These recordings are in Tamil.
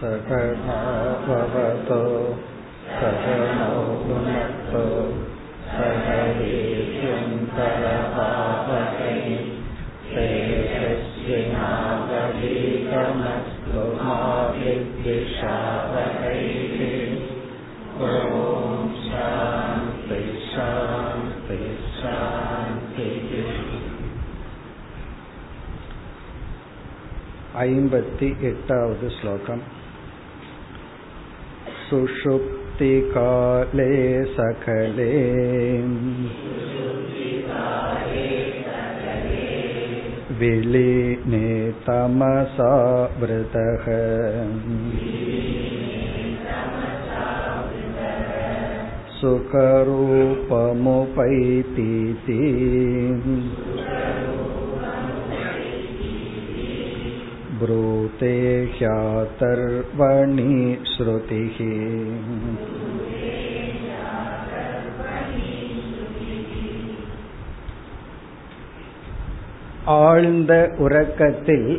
सकनाववतो सकनौ भुनक्तो सह वीर्यङ्करभावकै तेजस्विनावधीतमस्तु मा विद्विषावकैः ॐ शान्ति शान्ति शान्तिः ऐम्बति एटावद् श्लोकम् सुषुप्तिकाले सकले विलीने तमसा वृतः सुखरूपमुपैतीति ब्रूते ह्यातर्वणि श्रुतिः ஆழ்ந்த உறக்கத்தில்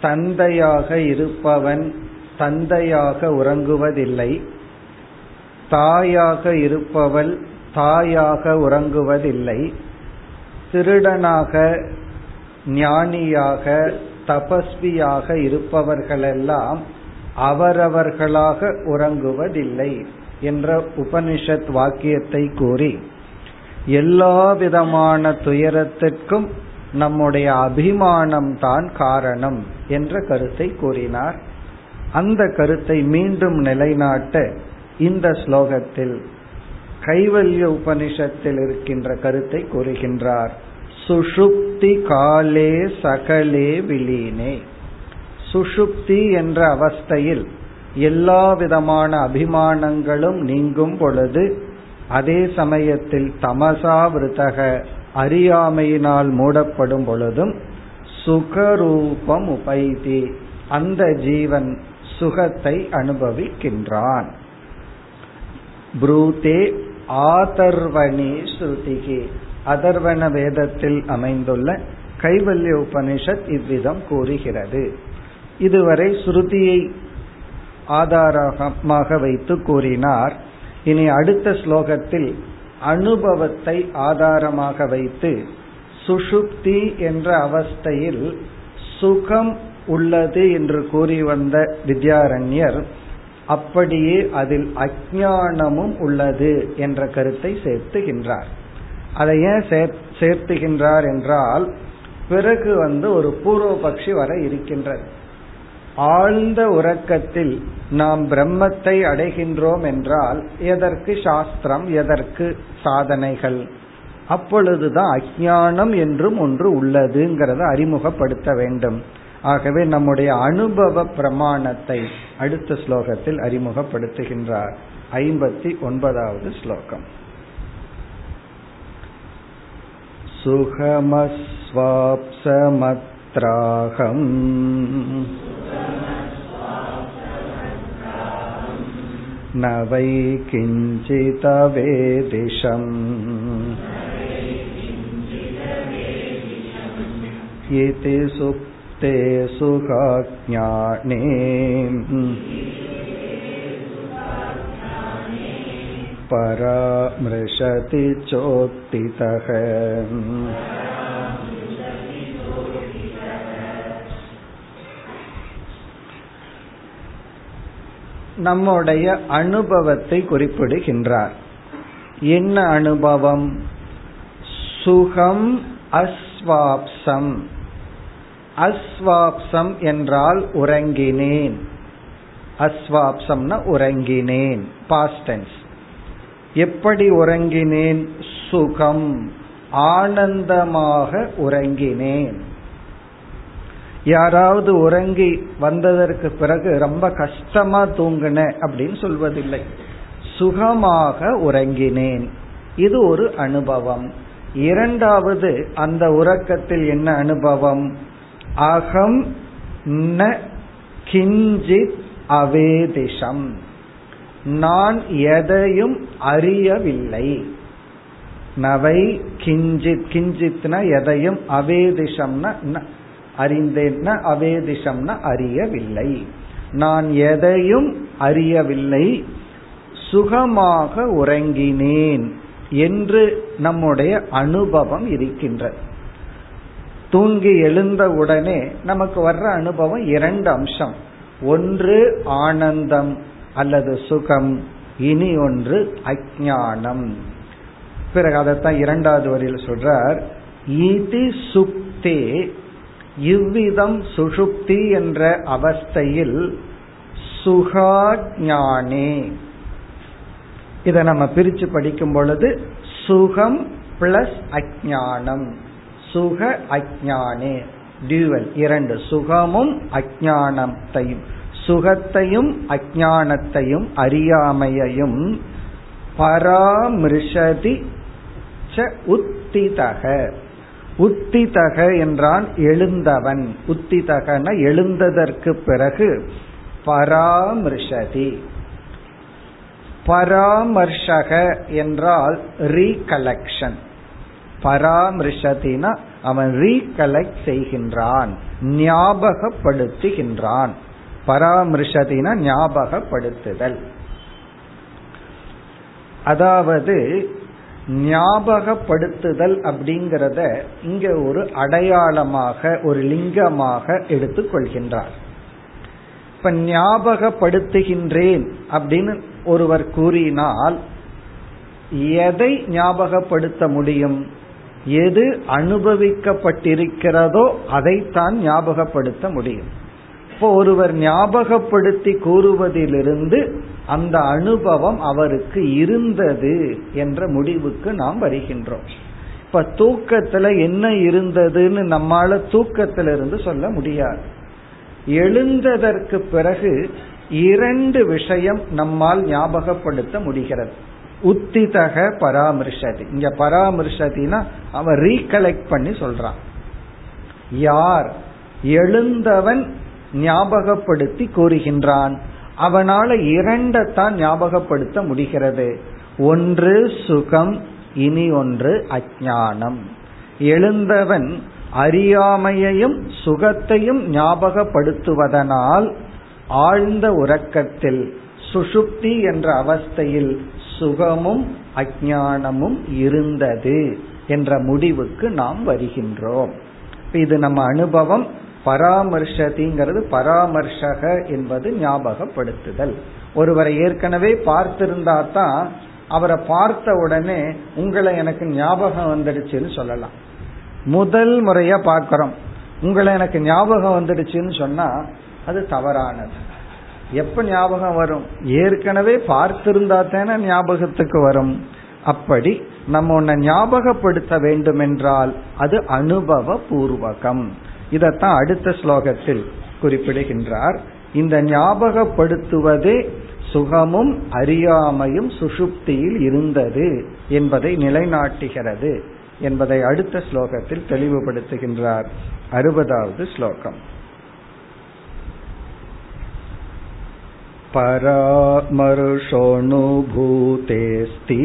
தந்தையாக இருப்பவன் தந்தையாக உறங்குவதில்லை தாயாக இருப்பவள் தாயாக உறங்குவதில்லை திருடனாக ஞானியாக தபஸ்வியாக இருப்பவர்களெல்லாம் அவரவர்களாக உறங்குவதில்லை என்ற உபனிஷத் வாக்கியத்தை கூறி எல்லா விதமான துயரத்திற்கும் நம்முடைய அபிமானம் தான் காரணம் என்ற கருத்தை கூறினார். அந்த கருத்தை மீண்டும் நிலைநாட்ட இந்த ஸ்லோகத்தில் கைவல்ய உபனிஷத்தில் இருக்கின்ற கருத்தை கூறுகின்றார். சுஷுப்தி காலே சகலே விலீனே. சுஷுப்தி என்ற அவஸ்தையில் எல்லா விதமான அபிமானங்களும் நீங்கும் பொழுது அதே சமயத்தில் தமசா விருதக அறியாமையினால் மூடப்படும் பொழுதும் சுகரூபம் உபைதி அந்த ஜீவன் சுகத்தை அனுபவிக்கின்றான். ப்ரூதே ஆதர்வணி ஸ்ருதிகி. அதர்வன வேதத்தில் அமைந்துள்ள கைவல்ய உபனிஷத் இவ்விதம் கூறுகிறது. இதுவரை ஸ்ருதியை ஆதாரமாக வைத்து கூறினார். இனி அடுத்த ஸ்லோகத்தில் அனுபவத்தை ஆதாரமாக வைத்து சுஷுப்தி என்ற அவஸ்தையில் சுகம் உள்ளது என்று கூறி வந்த வித்யாரண்யர் அப்படியே அதில் அஜானமும் உள்ளது என்ற கருத்தை சேர்த்துகின்றார். அதை ஏன் சேர்த்துகின்றார் என்றால் பிறகு வந்து ஒரு பூர்வபக்ஷி வர இருக்கின்றது. ஆழ்ந்த உறக்கத்தில் நாம் பிரம்மத்தை அடைகின்றோம் என்றால் எதற்கு சாஸ்திரம் எதற்கு சாதனைகள்? அப்பொழுதுதான் அஜானம் என்றும் ஒன்று உள்ளதுங்கிறத அறிமுகப்படுத்த வேண்டும். ஆகவே நம்முடைய அனுபவ பிரமாணத்தை அடுத்த ஸ்லோகத்தில் அறிமுகப்படுத்துகின்றார். ஐம்பத்தி ஒன்பதாவது ஸ்லோகம். சுகமஸ்வாப்சமத்ராகம் न वै किञ्चितवेदिशम् इति सुप्ते सुखाज्ञाने परामृशति चोत्थितः நம்முடைய அனுபவத்தை குறிப்பிடுகின்றார் என்ன அனுபவம் சுகம் அஸ்வாப்சம் அஸ்வாப்சம் என்றால் உறங்கினேன் அஸ்வாப்சம்னா உறங்கினேன் பாஸ்டன்ஸ் எப்படி உறங்கினேன்? சுகம். ஆனந்தமாக உறங்கினேன். யாராவது உறங்கி வந்ததற்கு பிறகு ரொம்ப கஷ்டமா தூங்கின அப்படின்னு சொல்வதில்லை. சுகமாக உறங்கினேன். இது ஒரு அனுபவம். இரண்டாவது அந்த உறக்கத்தில் என்ன அனுபவம்? அகம் ந கிஞ்சித் அவேதிஷம். நான் எதையும் அறியவில்லை. நவை கிஞ்சித் கிஞ்சித்னா எதையும் அவேதிஷம்னா அறிந்தேன்னா அவேதிஷம்னா அறியவில்லை. நான் எதையும் அறியவில்லை. சுகமாக உறங்கினேன் என்று நம்முடைய அனுபவம் இருக்கின்றது. தூங்கி எழுந்த உடனே நமக்கு வர்ற அனுபவம் இரண்டு அம்சம். ஒன்று ஆனந்தம் அல்லது சுகம் இனி ஒன்று அஜானம் பிறகு அதைத்தான் இரண்டாவது வரியில் சொல்றார். இதி சுப்தே இவ்விதம் சுஷுப்தி என்ற அவஸ்தையில் சுகாஜானே இதை நம்ம பிரிச்சு படிக்கும் பொழுது சுகம் பிளஸ் அஜானம் சுக அஜானே டியூவல் இரண்டு சுகமும் அஜானத்தையும் சுகத்தையும் அஜானத்தையும் அறியாமையையும் பராமிருஷதி உத்திதக. உத்திதக என்றான் எழுந்தவன். உத்திதகன எழுந்ததற்கு பிறகு பராமிருஷதி. பராமர்ஷக என்றால் ரீகலெக்ஷன். பராமிருஷதினா அவன் ரீகலெக்ட் செய்கின்றான் ஞாபகப்படுத்துகின்றான். பராமரிஷதினா ஞாபகப்படுத்துதல். அதாவது ஞாபகப்படுத்துதல் அப்படிங்கிறத இங்க ஒரு அடையாளமாக ஒரு லிங்கமாக எடுத்துக்கொள்கின்றார் இப்ப ஞாபகப்படுத்துகின்றேன் அப்படின்னு ஒருவர் கூறினால் எதை ஞாபகப்படுத்த முடியும்? எது அனுபவிக்கப்பட்டிருக்கிறதோ அதைத்தான் ஞாபகப்படுத்த முடியும். இப்போ ஒருவர் ஞாபகப்படுத்தி கூறுவதிலிருந்து அந்த அனுபவம் அவருக்கு இருந்தது என்ற முடிவுக்கு நாம் வருகின்றோம். இப்ப தூக்கத்துல என்ன இருந்ததுன்னு நம்மால தூக்கத்திலிருந்து சொல்ல முடியாது. எழுந்ததற்கு பிறகு இரண்டு விஷயம் நம்மால் ஞாபகப்படுத்த முடிகிறது. உத்திதக பராமரிஷதி. இங்க பராமரிஷதினா அவன் ரீகலெக்ட் பண்ணி சொல்றான். யார்? எழுந்தவன் ஞாபகப்படுத்தி கூறுகின்றான். அவனால இரண்டத்தான் ஞாபகப்படுத்த முடிகிறது. ஒன்று சுகம் இனி ஒன்று அஜானம் எழுந்தவன் அறியாமையையும் சுகத்தையும் ஞாபகப்படுத்துவதனால் ஆழ்ந்த உறக்கத்தில் சுஷுப்தி என்ற அவஸ்தையில் சுகமும் அஜானமும் இருந்தது என்ற முடிவுக்கு நாம் வருகின்றோம். இது நம்ம அனுபவம். பராமர்ஷதிங்கிறது பராமர்ஷக என்பது ஞாபகப்படுத்துதல். ஒருவரை ஏற்கனவே பார்த்திருந்தா தான் அவரை பார்த்த உடனே உங்களை எனக்கு ஞாபகம் வந்துடுச்சுன்னு சொல்லலாம். முதல் முறையா பார்க்கிறோம். உங்களை எனக்கு ஞாபகம் வந்துடுச்சுன்னு சொன்னா அது தவறானது. எப்ப ஞாபகம் வரும்? ஏற்கனவே பார்த்திருந்தா தானே ஞாபகத்துக்கு வரும். அப்படி நம்ம உன்னை ஞாபகப்படுத்த வேண்டும் என்றால் அது அனுபவ பூர்வகம் இதத்தான் அடுத்த ஸ்லோகத்தில் குறிப்பிடுகின்றார் இந்த ஞாபகப்படுத்துவதே சுகமும் அறியாமையும் சுஷுப்தியில் இருந்தது என்பதை நிலைநாட்டுகிறது என்பதை அடுத்த ஸ்லோகத்தில் தெளிவுபடுத்துகின்றார் அறுபதாவது ஸ்லோகம் परामर्शोऽनुभूतेऽस्ति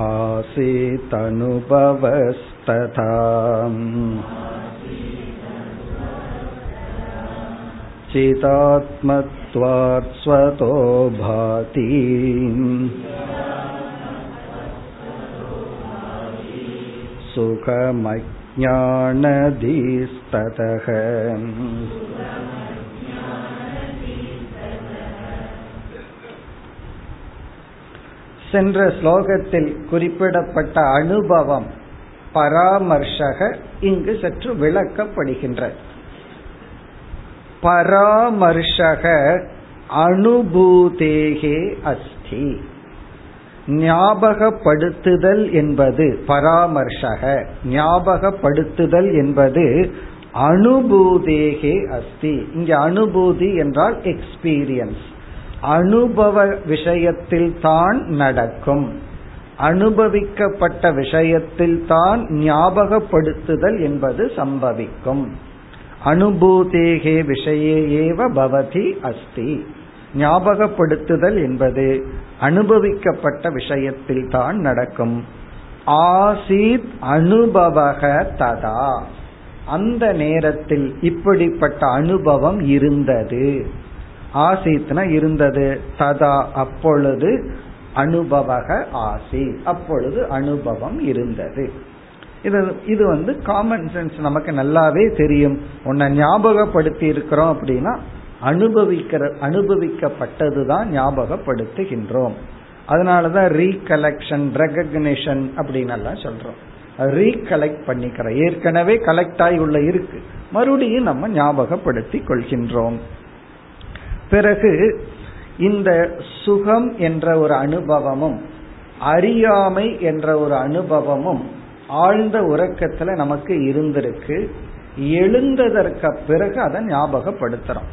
आसीतनुभवस्तथा चिदात्मत्वात् स्वतो भाति सुखमज्ञानधीस्ततः சென்ற ஸ்லோகத்தில் குறிப்பிடப்பட்ட அனுபவம் பராமர்ஷக இங்கு சற்று விளக்கப்படுகின்ற பராமர்ஷக அனுபூதேகே அஸ்தி. ஞாபகப்படுத்துதல் என்பது பராமர்ஷக. ஞாபகப்படுத்துதல் என்பது அனுபூதேகே அஸ்தி. இங்க அனுபூதி என்றால் எக்ஸ்பீரியன்ஸ் அனுபவ விஷயத்தில் தான் நடக்கும். அனுபவிக்கப்பட்ட விஷயத்தில் தான் ஞாபகப்படுத்துதல் என்பது சம்பவிக்கும். அனுபூதேகே விஷயே ஏவ பவதி அஸ்தி. ஞாபகப்படுத்துதல் என்பது அனுபவிக்கப்பட்ட விஷயத்தில் தான் நடக்கும். ஆசீத் அனுபவக ததா. அந்த நேரத்தில் இப்படிப்பட்ட அனுபவம் இருந்தது. ஆசீத்னா இருந்தது. ததா அப்பொழுது அனுபவக ஆசி அப்பொழுது அனுபவம் இருந்தது. இது இது வந்து காமன் சென்ஸ் நமக்கு நல்லாவே தெரியும். உன்னை ஞாபகப்படுத்தி இருக்கிறோம் அப்படின்னா அனுபவிக்கிற அனுபவிக்கப்பட்டது தான் ஞாபகப்படுத்துகின்றோம். அதனாலதான் ரீகலெக்ஷன் ரெகக்னிஷன் அப்படின்னு எல்லாம் சொல்றோம். ரீகலெக்ட் பண்ணிக்கிறோம். ஏற்கனவே கலெக்ட் ஆகி உள்ள இருக்கு. மறுபடியும் நம்ம ஞாபகப்படுத்தி கொள்கின்றோம். பிறகு இந்த சுகம் என்ற ஒரு அனுபவமும் அறியாமை என்ற ஒரு அனுபவமும் ஆழ்ந்த உறக்கத்துல நமக்கு இருந்திருக்கு. எழுந்ததற்கு பிறகு அதை ஞாபகப்படுத்துறோம்.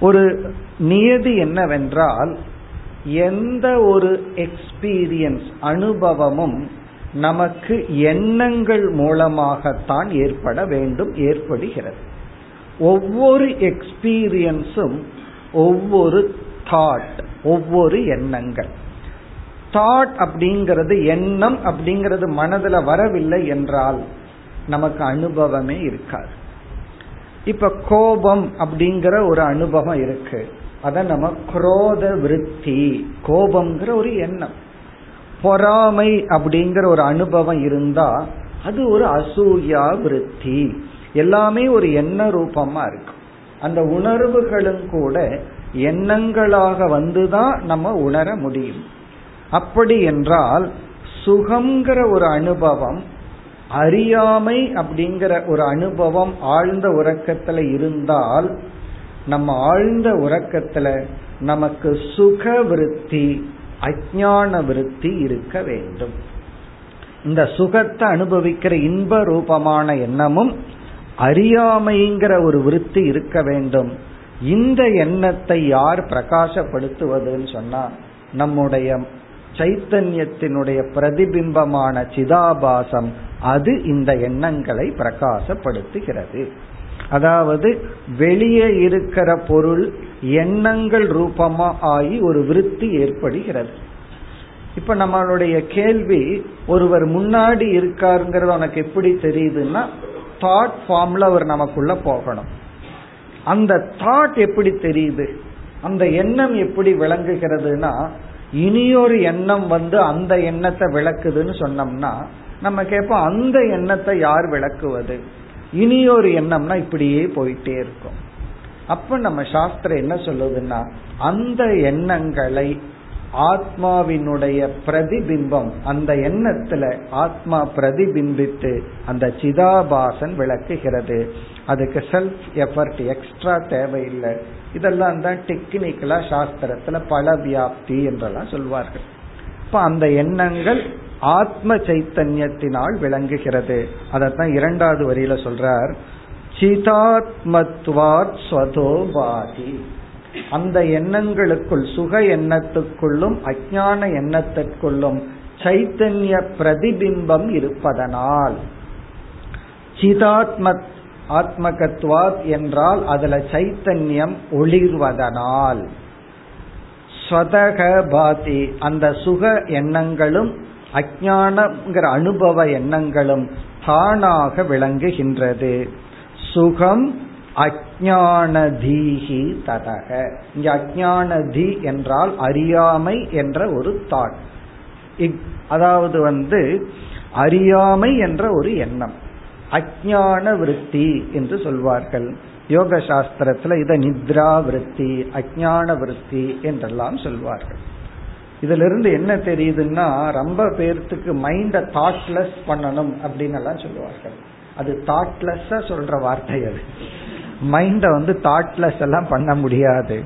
ஒரு நியதி என்னவென்றால் எந்த ஒரு எக்ஸ்பீரியன்ஸ் அனுபவமும் நமக்கு எண்ணங்கள் மூலமாகத்தான் ஏற்பட வேண்டும் ஏற்படுகிறது. ஒவ்வொரு எக்ஸ்பீரியன்ஸும் ஒவ்வொரு தாட் ஒவ்வொரு எண்ணங்கள். தாட் அப்படிங்கிறது எண்ணம் அப்படிங்கிறது மனதில் வரவில்லை என்றால் நமக்கு அனுபவமே இருக்காது. இப்ப கோபம் அப்படிங்கிற ஒரு அனுபவம் இருக்கு. அத நம்ம குரோத விருத்தி கோபம்ங்கிற ஒரு எண்ணம். பொறாமை அப்படிங்கிற ஒரு அனுபவம் இருந்தா அது ஒரு அசூயா விருத்தி. எல்லாமே ஒரு எண்ண ரூபமா இருக்கு. அந்த உணர்வுகளும் கூட எண்ணங்களாக வந்துதான் நம்ம உணர முடியும். அப்படி என்றால் சுகம்ங்கிற ஒரு அனுபவம் அறியாமை அப்படிங்கிற ஒரு அனுபவம் ஆழ்ந்த உறக்கத்துல இருந்தால் நம்ம ஆழ்ந்த உறக்கத்துல நமக்கு சுக விருத்தி அஜான விருத்தி இருக்க வேண்டும். இந்த சுகத்தை அனுபவிக்கிற இன்ப ரூபமான எண்ணமும் அறியாமைங்கிற ஒரு விருத்தி இருக்க வேண்டும். இந்த எண்ணத்தை யார் பிரகாசப்படுத்துவதுன்னு சொன்னா நம்முடைய சைத்தன்யத்தினுடைய பிரதிபிம்பமான சிதாபாசம் அது இந்த எண்ணங்களை பிரகாசப்படுத்துகிறது. அதாவது வெளியே இருக்கிற பொருள் எண்ணங்கள் ரூபமா ஆகி ஒரு விருத்தி ஏற்படுகிறது. இப்ப நம்மளுடைய கேள்வி ஒருவர் முன்னாடி இருக்காருங்கிறது உனக்கு எப்படி தெரியுதுன்னா தாட் ஃபார்ம்ல அவர் நமக்குள்ள போகணும். அந்த தாட் எப்படி தெரியுது? அந்த எண்ணம் எப்படி விளங்குகிறதுனா இனியொரு எண்ணம் வந்து அந்த எண்ணத்தை விளக்குதுன்னு சொன்னோம்னா நம்ம கேட்போம் அந்த எண்ணத்தை யார் விளக்குவது? இனியொரு எண்ணம்னா இப்படியே போயிட்டே இருக்கும். அப்ப நம்ம சாஸ்திரம் என்ன சொல்லுதுன்னா அந்த எண்ணங்களை ஆத்மாவினுடைய பிரதிபிம்பம் அந்த எண்ணத்துல ஆத்மா பிரதிபிம்பித்து அந்த சிதாபாசன் விளக்குகிறது. அதுக்கு செல்ஃப் எஃபர்ட் எக்ஸ்ட்ரா தேவையில்லை. இதெல்லாம் தான் டெக்னிக்கலா சாஸ்திரத்துல பல வியாப்தி என்றெல்லாம் சொல்வார்கள். இப்ப அந்த எண்ணங்கள் ஆத்ம சைத்தன்யத்தினால் விளங்குகிறது. அதைத்தான் இரண்டாவது வரியில சொல்றார். சிதாத்மத்வாத் ஸ்வதோபாதி அந்த எண்ணங்களுக்குள் சுக எண்ணத்துக்குள்ளும் அஜான எண்ணத்திற்குள்ளும் சைத்தன்ய பிரதிபிம்பம் இருப்பதனால் சிதாத்ம ஆத்மகத்வாத் என்றால் அதுல சைத்தன்யம் ஒளிர்வதனால் ஸ்வதக பாதி அந்த சுக எண்ணங்களும் அஜானங்கிற அனுபவ எண்ணங்களும் தானாக விளங்குகின்றது. சுகம் அஜானதீஹி ததக. இங்க அஜானதி என்றால் அறியாமை என்ற ஒரு தாட். அதாவது வந்து அறியாமை என்ற ஒரு எண்ணம். அஜான விருத்தி என்று சொல்வார்கள். யோக சாஸ்திரத்துல இத நித்ரா விருத்தி அஜான விருத்தி என்றெல்லாம் சொல்வார்கள். இதுல இருந்து என்ன தெரியுதுன்னா ரொம்ப பேர்த்துக்கு மைண்ட தாட்லெஸ் பண்ணணும் அப்படின்னு எல்லாம் சொல்லுவார்கள். அது தாட்லெஸ்ஸா சொல்ற வார்த்தை அது. மைண்ட வந்து தாட்லெஸ் எல்லாம் பண்ண முடியாது.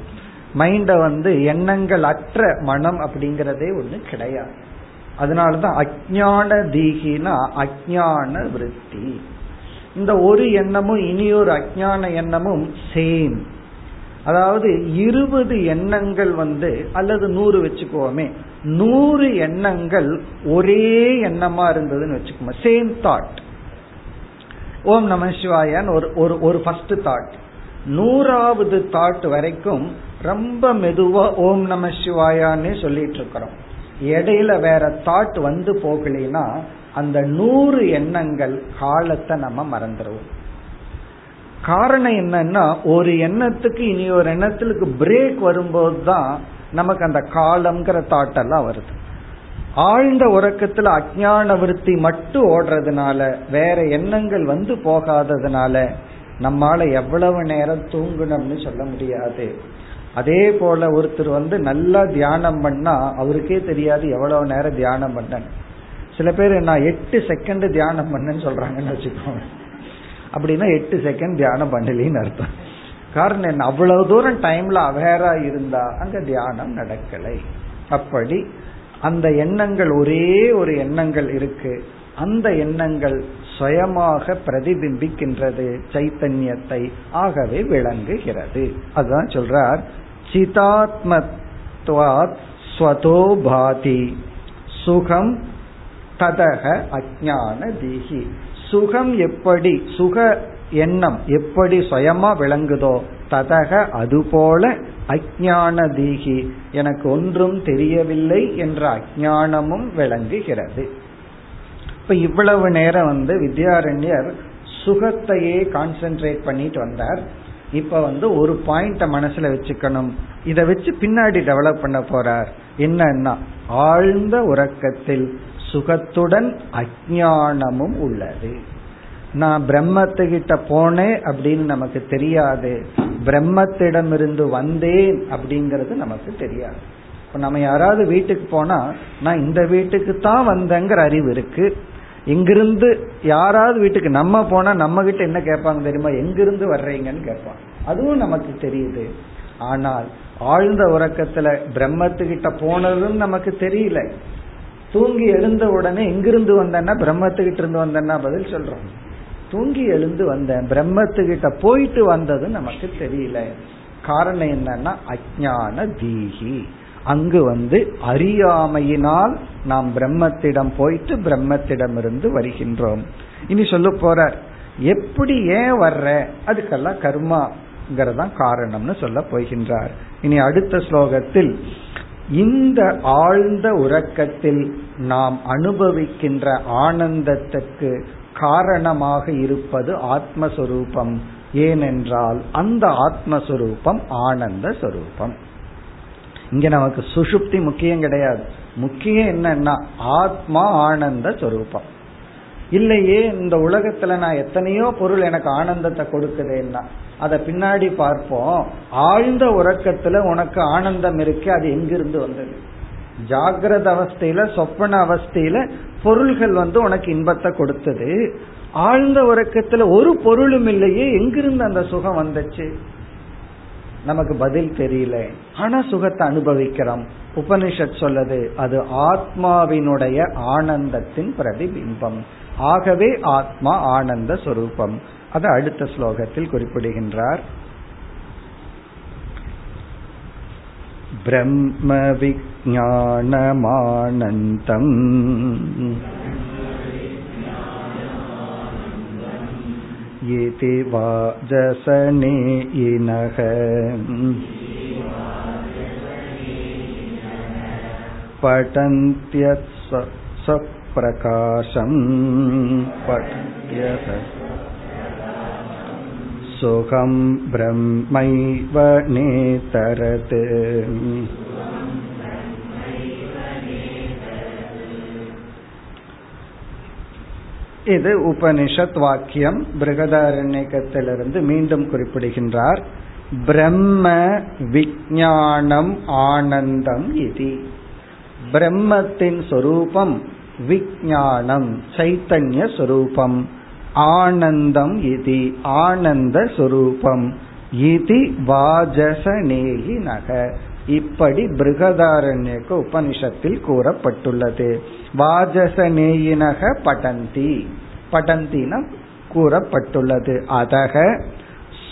மைண்ட வந்து எண்ணங்கள் அற்ற மனம் அப்படிங்கறதே ஒண்ணு கிடையாது. அதனாலதான் அஜான தீகினா அஜான விருத்தி. இந்த ஒரு எண்ணமும் இனியொரு அஜான எண்ணமும் சேம் அதாவது இருபது எண்ணங்கள் வந்து அல்லது நூறு வச்சுக்கோமே நூறு எண்ணங்கள் ஒரே எண்ணமா இருந்ததுன்னு வச்சுக்கோமே சேம் தாட் ஓம் நம சிவாயான்னு ஒரு ஒரு ஒரு ஃபர்ஸ்ட் தாட் நூறாவது தாட் வரைக்கும் ரொம்ப மெதுவா ஓம் நம சிவாயான்னு சொல்லிட்டு இருக்கிறோம் இடையில வேற தாட் வந்து போகலைன்னா அந்த நூறு எண்ணங்கள் காலத்தை நம்ம மறந்துடுவோம் காரணம் என்னன்னா ஒரு எண்ணத்துக்கு இனி ஒரு எண்ணத்துக்கு பிரேக் வரும்போது தான் நமக்கு அந்த காலம்ங்கிற தாட்டெல்லாம் வருது. ஆழ்ந்த உறக்கத்துல அஜான விருத்தி மட்டும் ஓடுறதுனால வேற எண்ணங்கள் வந்து போகாததுனால நம்மால எவ்வளவு நேரம் தூங்கணும்னு சொல்ல முடியாது. அதே போல ஒருத்தர் வந்து நல்லா தியானம் பண்ணா அவருக்கே தெரியாது எவ்வளவு நேரம் தியானம் பண்ண சில பேர் நான் எட்டு செகண்ட் தியானம் பண்ணேன்னு சொல்றாங்கன்னு வச்சுக்கோங்க. அப்படின்னா எட்டு செகண்ட் தியானம் பண்ணலின்னு அர்த்தம். காரணம் என்ன அவ்வளவு தூரம் டைம்ல அவேரா இருந்தா அங்க தியானம் நடக்கலை. அப்படி அந்த எண்ணங்கள் ஒரே ஒரு எண்ணங்கள் இருக்கு. அந்த எண்ணங்கள் சுயமாக பிரதிபிம்பிக்கின்றது சைத்தன்யத்தை ஆகவே விளங்குகிறது. அதுதான் சொல்றார். சிதாத்மத்வாத் ஸ்வதோபாதி சுகம் ததக அஜான தீகி சுகம் எப்படி சுக எண்ணம் எப்படி சுயமா விளங்குதோ ததக அதுபோல அஜான தீகி எனக்கு ஒன்றும் தெரியவில்லை என்ற அஜானமும் விளங்குகிறது. இப்ப இவ்வளவு நேரம் வந்து வித்யாரண்யர் சுகத்தையே கான்சென்ட்ரேட் பண்ணிட்டு வந்தார். இப்ப வந்து ஒரு பாயிண்ட மனசுல வச்சுக்கணும். இதை வச்சு பின்னாடி டெவலப் பண்ண போறார். என்னன்னா ஆழ்ந்த உறக்கத்தில் சுகத்துடன் அஜானமும் உள்ளது. நான் பிரம்மத்துக்கிட்ட போனேன் அப்படின்னு நமக்கு தெரியாது. பிரம்மத்திடமிருந்து வந்தேன் அப்படிங்கறது நமக்கு தெரியாது. இப்ப நம்ம யாராவது வீட்டுக்கு போனா நான் இந்த வீட்டுக்கு தான் வந்தேங்கிற அறிவு இருக்கு. இங்கிருந்து யாராவது வீட்டுக்கு நம்ம போனா நம்ம கிட்ட என்ன கேட்பாங்க தெரியுமா? எங்கிருந்து வர்றீங்கன்னு கேட்பாங்க. அதுவும் நமக்கு தெரியுது. ஆனால் ஆழ்ந்த உறக்கத்துல பிரம்மத்துக்கிட்ட போனதும் நமக்கு தெரியல. தூங்கி எழுந்த உடனே எங்கிருந்து வந்தேன்னா பிரம்மத்துக்கிட்ட இருந்து வந்தேன்னா பதில் சொல்றோம். தூங்கி எழுந்து வந்தேன். பிரம்மத்துக்கிட்ட போயிட்டு வந்தது நமக்கு தெரியல. காரணம் என்னன்னா அஜான தீகி அங்கு வந்து அறியாமையினால் நாம் பிரம்மத்திடம் போயிட்டு பிரம்மத்திடம் இருந்து வருகின்றோம். இனி சொல்ல போற எப்படி ஏன் வர்ற? அதுக்கெல்லாம் கர்மாங்கிறதான் காரணம்னு சொல்ல போகின்றார். இனி அடுத்த ஸ்லோகத்தில் இந்த ஆழ்ந்த உறக்கத்தில் நாம் அனுபவிக்கின்ற ஆனந்தத்துக்கு காரணமாக இருப்பது ஆத்மஸ்வரூபம். ஏனென்றால் அந்த ஆத்மஸ்வரூபம் ஆனந்த சொரூபம் இங்க நமக்கு சுஷுப்தி முக்கியம் கிடையாது. முக்கியம் என்னன்னா ஆத்மா ஆனந்த ஸ்வரூபம். இல்லையே இந்த உலகத்துல நான் எத்தனையோ பொருள் எனக்கு ஆனந்தத்தை கொடுக்குதேன்னா அதை பின்னாடி பார்ப்போம். ஆழ்ந்த உறக்கத்துல உனக்கு ஆனந்தம் இருக்கு அது எங்கிருந்து வந்தது? ஜாகிரத அவஸ்தையில சொப்பன அவஸ்தையில பொருள்கள் வந்து உனக்கு இன்பத்தை கொடுத்தது. ஆழ்ந்த உறக்கத்துல ஒரு பொருளும் இல்லையே எங்கிருந்து அந்த சுகம் வந்துச்சு? நமக்கு பதில் தெரியல. ஆனா சுகத்தை அனுபவிக்கிறோம். உபனிஷத் சொல்லது அது ஆத்மாவினுடைய ஆனந்தத்தின் பிரதிபிம்பம். ஆகவே ஆத்மா ஆனந்த சொரூபம். அது அடுத்த ஸ்லோகத்தில் குறிப்பிடுகின்றார். ब्रह्मविज्ञानमानन्तम् इति वाजसने इनः पठन्त्यत् सप्रकाशम् पठ्यत சுகம் பிரம்மைவ நேதரத். இது உபனிஷத் வாக்கியம். பிரகதாரண்யகத்திலிருந்து மீண்டும் குறிப்பிடுகின்றார். பிரம்ம விஜானம் ஆனந்தம் இது. பிரம்மத்தின் சொரூபம் விஜானம் சைத்தன்ய சொரூபம். ஆனந்தம் இது ஆனந்த சொரூபம். இது வாஜசநேகி நக. இப்படி பிருகதாரண்யக்க உபனிஷத்தில் கூறப்பட்டுள்ளது. வாஜசநேயினக படந்தி. படந்தினம் கூறப்பட்டுள்ளது. அதக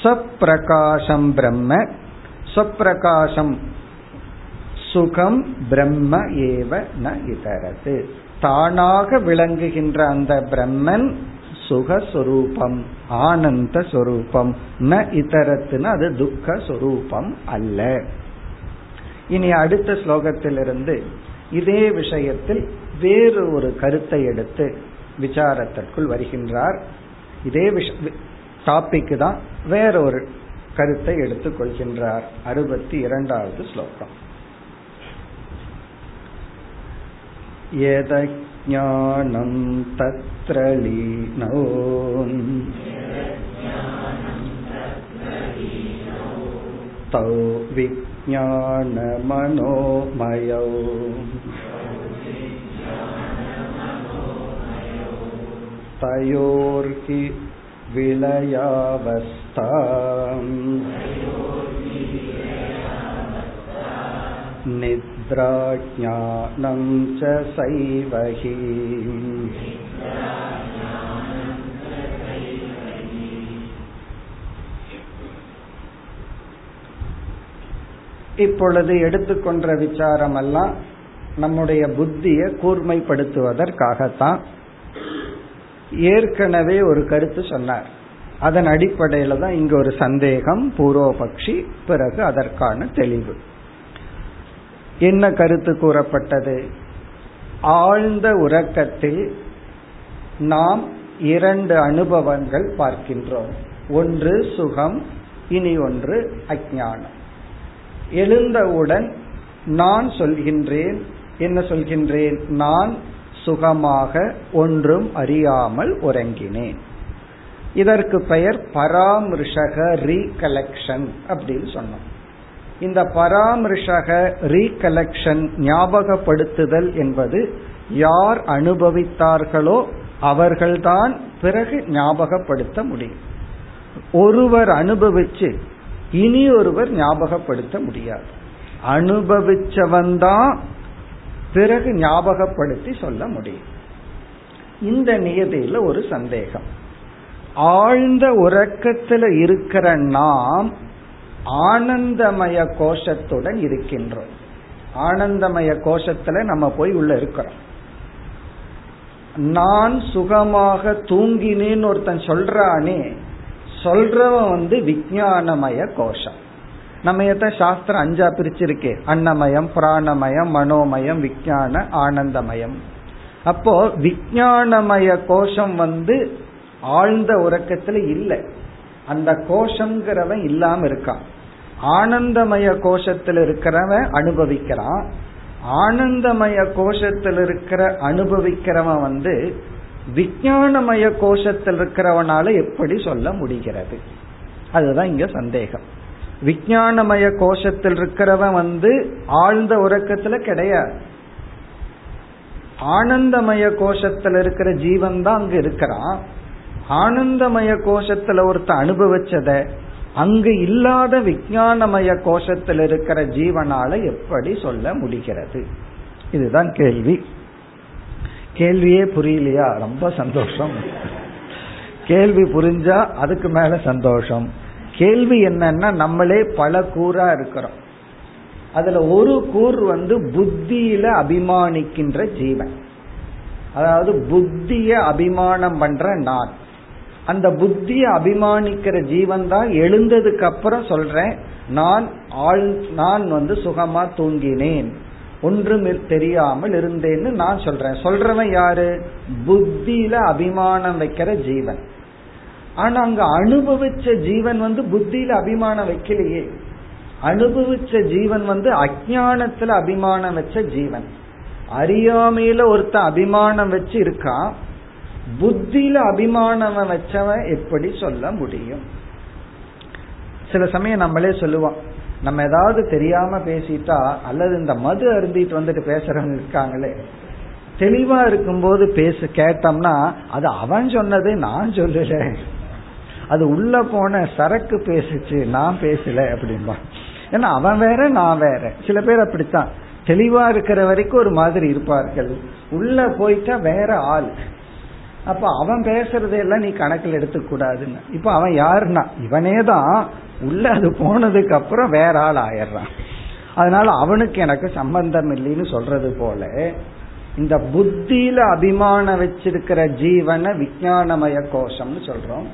சப்பிரகாசம் பிரம்ம சப்பிரகாசம் சுகம் பிரம்ம ஏவ ந இதரது. தானாக விளங்குகின்ற அந்த பிரம்மன் சுகஸ்வரூபம் ஆனந்த சொரூபம் ந இதரத்துன்னு அது துக்க சொரூபம் அல்ல. இனி அடுத்த ஸ்லோகத்திலிருந்து இதே விஷயத்தில் வேறு ஒரு கருத்தை எடுத்து விசாரத்திற்குள் வருகின்றார். இதே விஷ டாபிக் தான் வேறொரு கருத்தை எடுத்துக் கொள்கின்றார். அறுபத்தி இரண்டாவது ஸ்லோகம். यदज्ञानं तत्र लीनो तौ विज्ञानमनोमयौ तयोर्हि विलयावस्था निद्राज्ञानं च सैव हि இப்பொழுது எடுத்துக்கொண்ட விசாரம் எல்லாம் நம்முடைய புத்தியை கூர்மைப்படுத்துவதற்காகத்தான் ஏற்கனவே ஒரு கருத்து சொன்னார் அதன் அடிப்படையில தான் இங்க ஒரு சந்தேகம் பூர்வபக்ஷி பிறகு அதற்கான தெளிவு என்ன கருத்து கூறப்பட்டது? ஆழ்ந்த உறக்கத்தில் நாம் இரண்டு அனுபவங்கள் பார்க்கின்றோம். ஒன்று சுகம் இனி ஒன்று அஜானம் எழுந்தவுடன் நான் சொல்கின்றேன். என்ன சொல்கின்றேன்? நான் சுகமாக ஒன்றும் அறியாமல் உறங்கினேன். இதற்கு பெயர் பராமரிஷக ரீகலெக்ஷன் அப்படின்னு சொன்னோம். இந்த பராமரிஷக ரீகலெக்ஷன் ஞாபகப்படுத்துதல் என்பது யார் அனுபவித்தார்களோ அவர்கள்தான் பிறகு ஞாபகப்படுத்த முடியும். ஒருவர் அனுபவிச்சு இனி ஒருவர் ஞாபகப்படுத்த முடியாது. அனுபவிச்சவன் தான் பிறகு ஞாபகப்படுத்தி சொல்ல முடியும். இந்த நியதியில ஒரு சந்தேகம். ஆழ்ந்த உறக்கத்துல இருக்கிற நாம் ஆனந்தமய கோஷத்துடன் இருக்கின்றோம். ஆனந்தமய கோஷத்துல நம்ம போய் உள்ள இருக்கிறோம். நான் சுகமாக தூங்கினேன்னு ஒருத்தன் சொல்றானே சொல்றவன் வந்து விஜயானமய கோஷம். நம்ம எத்த சாஸ்திரம் அஞ்சா பிரிச்சிருக்கே அன்னமயம் பிராணமயம் மனோமயம் விஜயான ஆனந்தமயம். அப்போ விஜயானமய கோஷம் வந்து ஆழ்ந்த உறக்கத்துல இல்லை. அந்த கோஷங்கிறவன் இல்லாம இருக்கான். ஆனந்தமய கோஷத்தில் இருக்கிறவன் அனுபவிக்கிறான். ஆனந்தமய கோஷத்தில் இருக்கிற அனுபவிக்கிறவன் வந்து விஜயானமய கோஷத்தில் இருக்கிறவனால எப்படி சொல்ல முடிகிறது? அதுதான் இங்க சந்தேகம். விஜயானமய கோஷத்தில் இருக்கிறவன் வந்து ஆழ்ந்த உறக்கத்துல கிடையாது. ஆனந்தமய கோஷத்தில் இருக்கிற ஜீவன் தான் அங்க இருக்கிறான். ஆனந்தமய கோஷத்துல ஒருத்த அனுபவிச்சத அங்கு இல்லாத விஜயானமய கோஷத்தில் இருக்கிற ஜீவனால எப்படி சொல்ல முடிகிறது? இதுதான் கேள்வி. கேள்வியே புரியலையா? ரொம்ப சந்தோஷம். கேள்வி புரிஞ்சா அதுக்கு மேல சந்தோஷம். கேள்வி என்னன்னா நம்மளே பல கூறா இருக்கிறோம். அதுல ஒரு கூர் வந்து புத்தியில அபிமானிக்கின்ற ஜீவன். அதாவது புத்திய அபிமானம் பண்ற நான் அந்த புத்திய அபிமானிக்கிற ஜீவன் தான் எழுந்ததுக்கு அப்புறம் சொல்றேன் நான் ஆள் நான் வந்து சுகமா தூங்கினேன் ஒன்றும் தெரியாமல் இருந்தேன்னு நான் சொல்றேன். சொல்றவன் யாரு? புத்தியில அபிமானம் வைக்கிற ஜீவன். ஆனா அங்க அனுபவிச்ச ஜீவன் வந்து புத்தியில அபிமானம் வைக்கலையே. அனுபவிச்ச ஜீவன் வந்து அஜானத்துல அபிமானம் வச்ச ஜீவன். அறியாமையில ஒருத்த அபிமானம் வச்சு இருக்கான் புத்தியில அபிமானம் வச்சவன் எப்படி சொல்ல முடியும்? சில சமயம் நம்மளே சொல்லுவோம் நம்ம ஏதாவது தெரியாம பேசிட்டா அல்லது இந்த மது அருந்திட்டு வந்துட்டு பேசுறவங்க இருக்காங்களே தெளிவா இருக்கும்போது பேச கேட்டோம்னா அது அவன் சொன்னது நான் சொல்லல. அது உள்ள போன சரக்கு பேசுச்சு நான் பேசல அப்படின்பா ஏன்னா அவன் வேற நான் வேற. சில பேர் அப்படித்தான். தெளிவா இருக்கிற வரைக்கும் ஒரு மாதிரி இருப்பார்கள். உள்ள போயிட்டா வேற ஆள். அப்ப அவன் பேசுறதையெல்லாம் நீ கணக்கில் எடுத்துக்கூடாதுன்னு இப்ப அவன் யாருன்னா? இவனே தான் உள்ள அது போனதுக்கு அப்புறம் வேற ஆள் ஆயிடுறான். அதனால அவனுக்கு எனக்கு சம்பந்தம் இல்லைன்னு சொல்றது போல இந்த புத்தியில அபிமானம் வச்சிருக்கிற ஜீவனை விஜயானமய கோஷம்னு சொல்றோம்.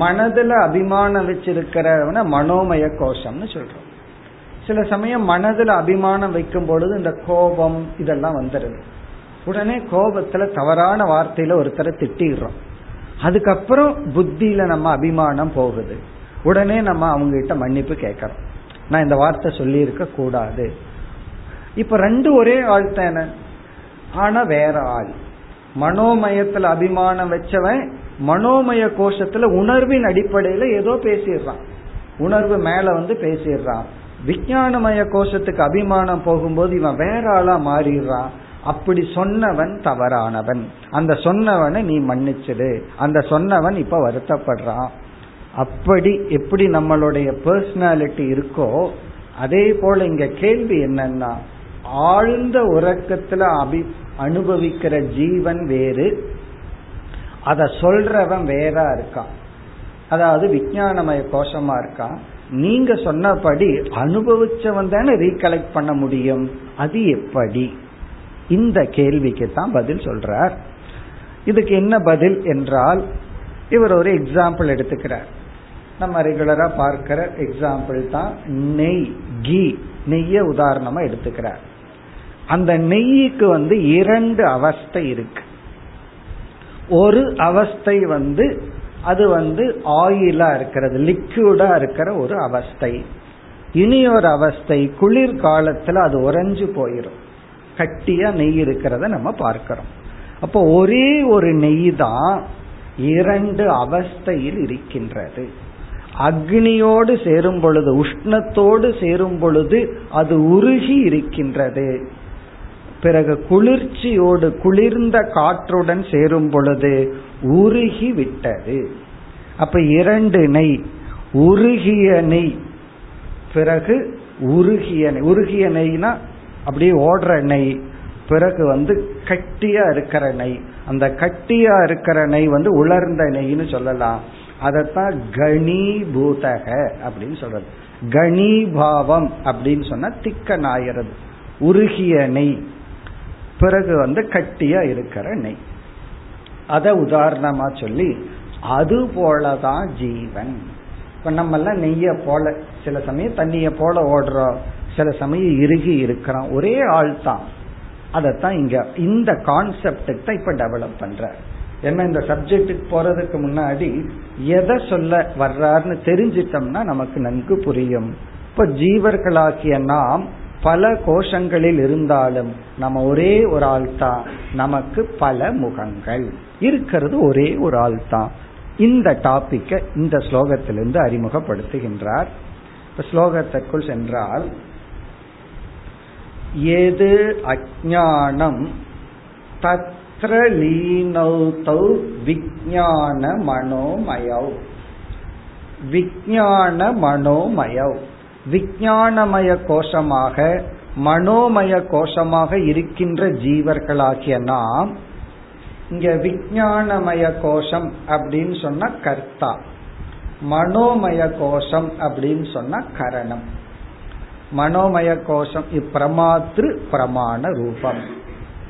மனதுல அபிமானம் வச்சிருக்கிறவன மனோமய கோஷம்னு சொல்றோம். சில சமயம் மனதில் அபிமானம் வைக்கும் பொழுது இந்த கோபம் இதெல்லாம் வந்துடுது. உடனே கோபத்துல தவறான வார்த்தையில ஒருத்தரை திட்டிடுறோம். அதுக்கப்புறம் புத்தியில நம்ம அபிமானம் போகுது. உடனே நம்ம அவங்க கிட்ட மன்னிப்பு கேட்கறோம். நான் இந்த வார்த்தை சொல்லி இருக்க கூடாது. இப்ப ரெண்டு ஒரே ஆள் தானே? ஆனா வேற ஆள். மனோமயத்துல அபிமானம் வச்சவன் மனோமய கோஷத்துல உணர்வின் அடிப்படையில ஏதோ பேசிடுறான். உணர்வு மேல வந்து பேசிடுறான். விஞ்ஞானமய கோஷத்துக்கு அபிமானம் போகும்போது இவன் வேற ஆளா மாறிடுறான். அப்படி சொன்னவன் தவறானவன். அந்த சொன்னவனை நீ மன்னிச்சிடு. அந்த சொன்னவன் இப்ப வருத்தப்படுறான். அப்படி எப்படி நம்மளுடைய பர்சனாலிட்டி இருக்கோ அதே போல இங்க கேள்வி என்னன்னா ஆழ்ந்த உறக்கத்துல அபி அனுபவிக்கிற ஜீவன் வேறு அத சொல்றவன் வேறா இருக்கான். அதாவது விஞ்ஞானமய கோஷமா இருக்கான். நீங்க சொன்னபடி அனுபவிச்சவன் தானே ரீகலெக்ட் பண்ண முடியும். அது எப்படி? இந்த கேள்விக்கு தான் பதில் சொல்றார். இதுக்கு என்ன பதில் என்றால் இவர் ஒரு எக்ஸாம்பிள் எடுத்துக்கிறார். நம்ம ரெகுலரா பார்க்கிற எக்ஸாம்பிள் தான் நெய் கீ நெய்ய உதாரணமா எடுத்துக்கிறார். அந்த நெய்க்கு வந்து இரண்டு அவஸ்தை இருக்கு. ஒரு அவஸ்தை வந்து அது வந்து ஆயிலா இருக்கிறது லிக்யூடா இருக்கிற ஒரு அவஸ்தை. இனி ஒரு அவஸ்தை குளிர் காலத்துல அது உறைஞ்சு போயிடும் கட்டியா நெய் இருக்கிறத நம்ம பார்க்கிறோம். அப்போ ஒரே ஒரு நெய் தான் இரண்டு அவஸ்தையில் இருக்கின்றது. அக்னியோடு சேரும் பொழுது உஷ்ணத்தோடு சேரும் பொழுது அது உருகி இருக்கின்றது. பிறகு குளிர்ச்சியோடு குளிர்ந்த காற்றுடன் சேரும் பொழுது உருகி விட்டது. அப்ப இரண்டு நெய் உருகிய நெய் பிறகு உருகிய நெய். உருகிய நெய்னா அப்படியே ஓடுற நெய் பிறகு வந்து கட்டியா இருக்கிற நெய் அந்த கட்டியா இருக்கிற நெய் வந்து உலர்ந்த நெய்னு சொல்லலாம். அதத்தான் கணீபூதக அப்படின்னு சொல்றது. கணீபாவம் அப்படின்னு சொன்னா திக்கநாயறது உருகிய நெய் பிறகு வந்து கட்டியா இருக்கிற நெய் அத உதாரணமா சொல்லி அது போலதான் ஜீவன். இப்ப நம்ம எல்லாம் நெய்ய போல சில சமயம் தண்ணிய போல ஓடுறோம். சில சமயம் இறுகி இருக்கிறான். ஒரே ஆள் தான். அதைத்தான் இங்க இந்த கான்செப்டுக்கு தான் இப்ப டெவலப் பண்ற. ஏன்னா இந்த சப்ஜெக்டுக்கு போறதுக்கு முன்னாடி எதை சொல்ல வர்றாருன்னு தெரிஞ்சிட்டோம்னா நமக்கு நன்கு புரியும். இப்ப ஜீவர்களாகிய நாம் பல கோஷங்களில் இருந்தாலும் நம்ம ஒரே ஒரு ஆள் தான். நமக்கு பல முகங்கள். இருக்கிறது ஒரே ஒரு ஆள் தான். இந்த டாபிக்கை இந்த ஸ்லோகத்திலிருந்து அறிமுகப்படுத்துகின்றார். இப்ப ஸ்லோகத்திற்குள் சென்றால் எது அஜானம் தத்ர லீனௌ விஜான மனோமயௌ. விஜான மனோமயௌ. விஞ்ஞானமய கோஷமாக மனோமய கோஷமாக இருக்கின்ற ஜீவர்களாகிய நாம் இங்க விஞ்ஞானமய கோஷம் அப்படின்னு சொன்னா கர்த்தா. மனோமய கோஷம் அப்படின்னு சொன்னா கரணம். மனோமய கோஷம் இப்பிரமாத்திரு பிரமாண ரூபம்.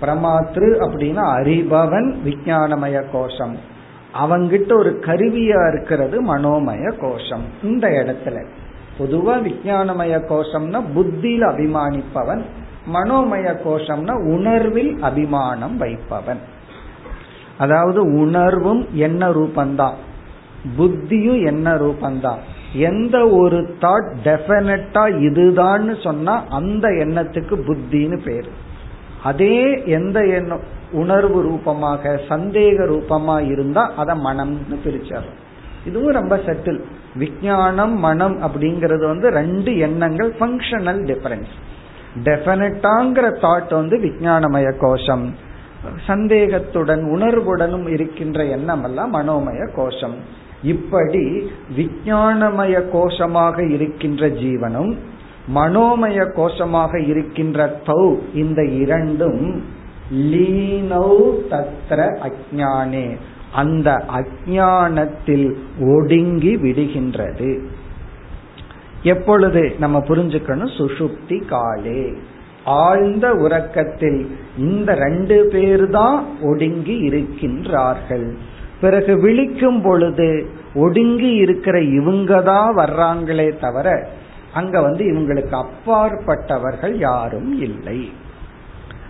பிரமாத்திரு அப்படின்னா அறிபவன் விஞ்ஞானமய கோஷம் அவங்கிட்ட ஒரு கருவியா இருக்கிறது மனோமய கோஷம் இந்த இடத்துல. பொதுவா விஞ்ஞானமய கோஷம்னா புத்தியில் அபிமானிப்பவன் மனோமய கோஷம்னா உணர்வில் அபிமானம் வைப்பவன். அதாவது உணர்வும் என்ன ரூபந்தான் புத்தியும் என்ன ரூபந்தான் எந்த ஒரு தாட் டெபினட்டா இதுதான்னு சொன்னா அந்த எண்ணத்துக்கு புத்தின்னு பேர். அதே எந்த எண்ணம் உணர்வு ரூபமாக சந்தேக ரூபமா இருந்தா அத மனம்னு பிரிச்சாரும் இதுவும் ரொம்ப செட்டில் விஞ்ஞானம் மனம் அப்படிங்கறது வந்து ரெண்டு எண்ணங்கள் ஃபங்க்ஷனல் டிஃபரன்ஸ் டெபினட்டாங்கிற தாட் வந்து விஞ்ஞானமய கோஷம். சந்தேகத்துடன் உணர்வுடனும் இருக்கின்ற எண்ணம் எல்லாம் மனோமய கோஷம். இப்படி விஞ்ஞானமய கோஷமாக இருக்கின்ற ஜீவனும் மனோமய கோஷமாக இருக்கின்ற தௌ இந்த இரண்டும் லீனௌ தத்ர அஜானே அந்த அஜானத்தில் ஒடுங்கி விடுகின்றது. எப்பொழுது நம்ம புரிஞ்சுக்கணும்? சுசுப்தி காலே. ஆழ்ந்த உறக்கத்தில் இந்த ரெண்டு பேர் தான் ஒடுங்கி இருக்கின்றார்கள். பிறகு விழிக்கும் பொழுது ஒடுங்கி இருக்கிற இவங்க தான் வர்றாங்களே தவிர அங்க வந்து இவங்களுக்கு அப்பாற்பட்டவர்கள் யாரும் இல்லை.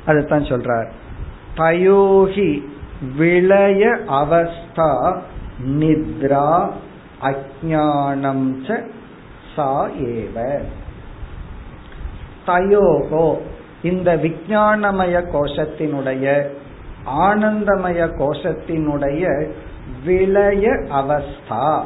அதுதான் சொல்றார். தயோகி விளைய அவஸ்தா நித்ரா அஜானம் சா ஏவ. தயோகோ இந்த விஜயானமய கோஷத்தினுடைய ஆனந்தமய கோஷத்தினுடைய விளைய அவஸ்தா.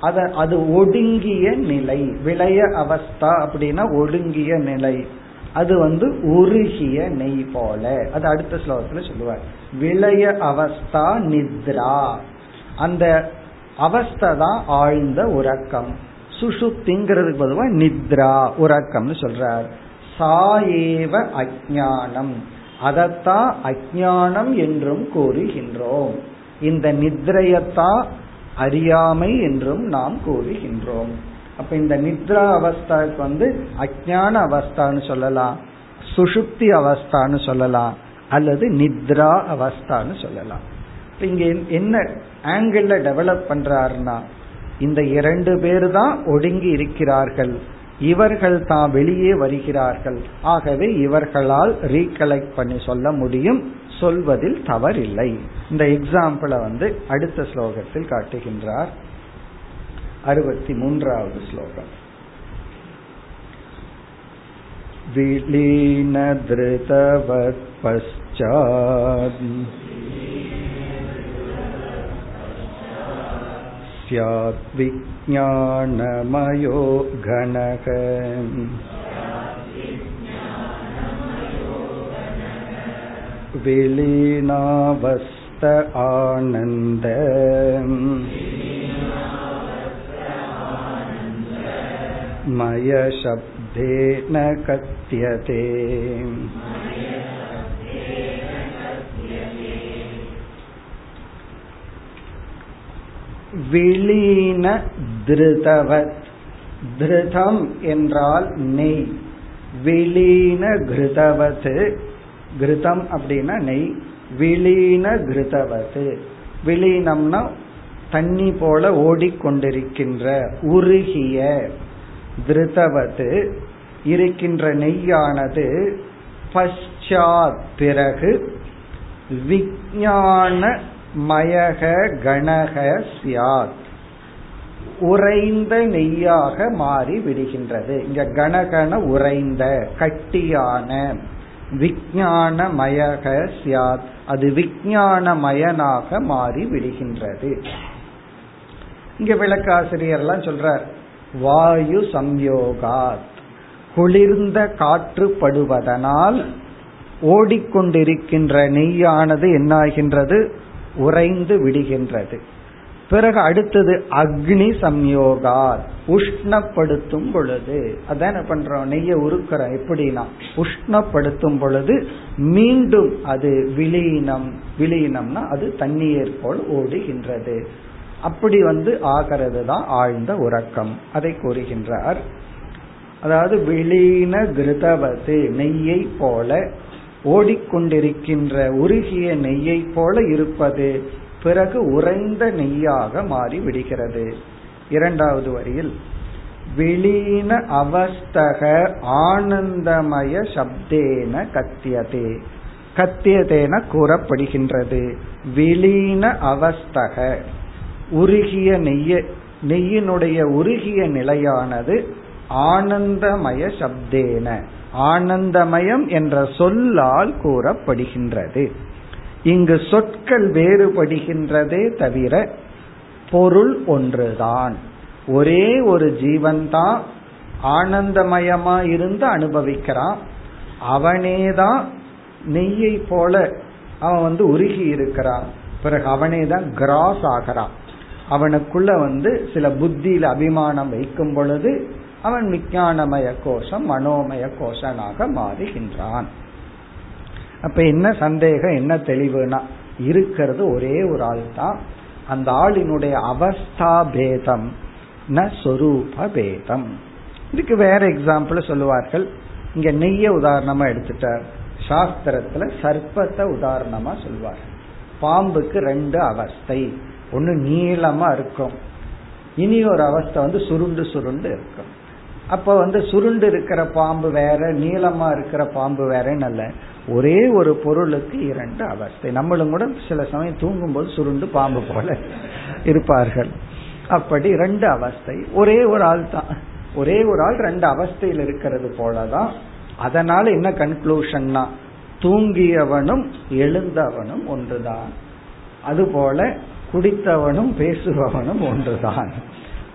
அத அது ஒடுங்கிய நிலை. விளைய அவஸ்தா அப்படின்னா ஒடுங்கிய நிலை. அது வந்து உருகிய நெய் போல. அது அடுத்த ஸ்லோகத்துல சொல்லுவார். விளைய அவஸ்தா நித்ரா. அந்த அவஸ்தை தான் ஆழ்ந்த உறக்கம். சுஷுப்திங்கிறதுக்கு பொதுவாக நித்ரா உறக்கம்னு சொல்றார். சாயேவ அஜானம் அதத்தான் அஜானம் என்றும் கூறுகின்றோம். இந்த நித்ரையத்தான் அறியாமை என்றும் நாம் கூறுகின்றோம். அப்ப இந்த நித்ரா அவஸ்தாவுக்கு வந்து அஜான அவஸ்தான்னு சொல்லலாம் சுஷுப்தி அவஸ்தான்னு சொல்லலாம் அல்லது நித்ரா அவஸ்தான்னு சொல்லலாம். இங்க என்ன ஆங்கிள் டெவலப் பண்றாருன்னா இந்த இரண்டு பேர் தான் ஒடுங்கி இருக்கிறார்கள். இவர்கள் தான் வெளியே வருகிறார்கள் ஆகவே இவர்களால் ரீகலெக்ட் பண்ணி சொல்ல முடியும் சொல்வதில் தவறில்லை இந்த எக்ஸாம்பிளை வந்து அடுத்த ஸ்லோகத்தில் காட்டுகின்றார் அறுபத்தி மூன்றாவது ஸ்லோகம் विलीनधृतवत् पश्चात् स्यात् विज्ञानमयो घनः विलीनावस्थ आनन्द मयशब्देन कथ्यते விலீன திருதவத். திருதம் என்றால் நெய். விளீன கிருதவத் கிருதம் அப்படின்னா நெய். விலீன கிருதவத் விளீனம்னா தண்ணி போல ஓடிக்கொண்டிருக்கின்ற உருகிய திருதவது இருக்கின்ற நெய்யானது பஷாத் பிறகு விஞ்ஞான மயக கணக சியாத். உறைந்த நெய்யாக மாறி விடுகின்றது. இங்க கணகன உறைந்த கட்டியான விஞ்ஞான மயக சியாத். அது விஞ்ஞானமயனாக மாறி விடுகின்றது. இங்க விளக்காசிரியர்லாம் சொல்றார் வாயு சம்யோகாத். குளிர்ந்த காற்று படுவதனால் ஓடிக்கொண்டிருக்கின்ற நெய்யானது என்னாகின்றது? உறைந்து விடுகின்றது. பிறகு அடுத்தது அக்னி சம்யோகா உஷ்ணப்படுத்தும் பொழுது. அதான் என்ன பண்றோம்? நெய்ய உருக்கிறோம். எப்படின்னா உஷ்ணப்படுத்தும் பொழுது மீண்டும் அது விலீனம் விலீனம்னா அது தண்ணீர் போல் ஓடுகின்றது. அப்படி வந்து ஆகிறது தான் ஆழ்ந்த உறக்கம். அதை கூறுகின்றார். அதாவது விலீன கிருதவது நெய்யை போல ஓடிக்கொண்டிருக்கின்ற உருகிய நெய்யை போல இருப்பது பிறகு உறைந்த நெய்யாக மாறி விடுகிறது இரண்டாவது வரியில் விலீன அவஸ்தக ஆனந்தமய சப்தேன கத்தியதே. கத்தியதேன கூறப்படுகின்றது. விலீன அவஸ்தக உருகிய நெய்ய நெய்யினுடைய உருகிய நிலையானது ஆனந்தமய சப்தேன. ஆனந்தமயம் என்ற சொல்லால் கூறப்படுகின்றது. இங்கு சொற்கள் வேறுபடுகின்றதே தவிர பொருள் ஒன்றுதான். ஒரே ஒரு ஜீவன் தான் ஆனந்தமயமா இருந்து அனுபவிக்கிறான். அவனேதான் நெய்யை போல அவன் வந்து உருகி இருக்கிறான். பிறகு அவனே தான் கிராஸ் ஆகிறான். அவனுக்குள்ள வந்து சில புத்தியில அபிமானம் வைக்கும் பொழுது அவன் விஞ்ஞானமய கோஷம் மனோமய கோஷனாக மாறுகின்றான். அப்ப என்ன சந்தேகம் என்ன தெளிவுனா இருக்கிறது ஒரே ஒரு ஆள் தான் அந்த ஆளினுடைய அவஸ்தா பேதம் ந சொரூப பேதம். இதுக்கு வேற எக்ஸாம்பிள் சொல்லுவார்கள். இங்க நெய்ய உதாரணமா எடுத்துட்டார் சாஸ்திரத்துல சர்ப்பத்தை உதாரணமா சொல்வார். பாம்புக்கு ரெண்டு அவஸ்தை ஒன்னு நீளமா இருக்கும். இனி ஒரு அவஸ்தை வந்து சுருண்டு சுருண்டு இருக்கும். அப்ப வந்து சுருண்டு இருக்கிற பாம்பு வேற நீளமா இருக்கிற பாம்பு வேறன்னு அல்ல. ஒரே ஒரு பொருளுக்கு இரண்டு அவஸ்தை. நம்மளும் கூட சில சமயம் தூங்கும்போது சுருண்டு பாம்பு போல இருப்பார்கள். அப்படி ரெண்டு அவஸ்தை. ஒரே ஒரு ஆள் தான். ஒரே ஒரு ஆள் ரெண்டு அவஸ்தையில் இருக்கிறது போலதான். அதனால என்ன கன்க்ளூஷன்னா தூங்கியவனும் எழுந்தவனும் ஒன்றுதான். அதுபோல குடித்தவனும் பேசுபவனும் ஒன்றுதான்.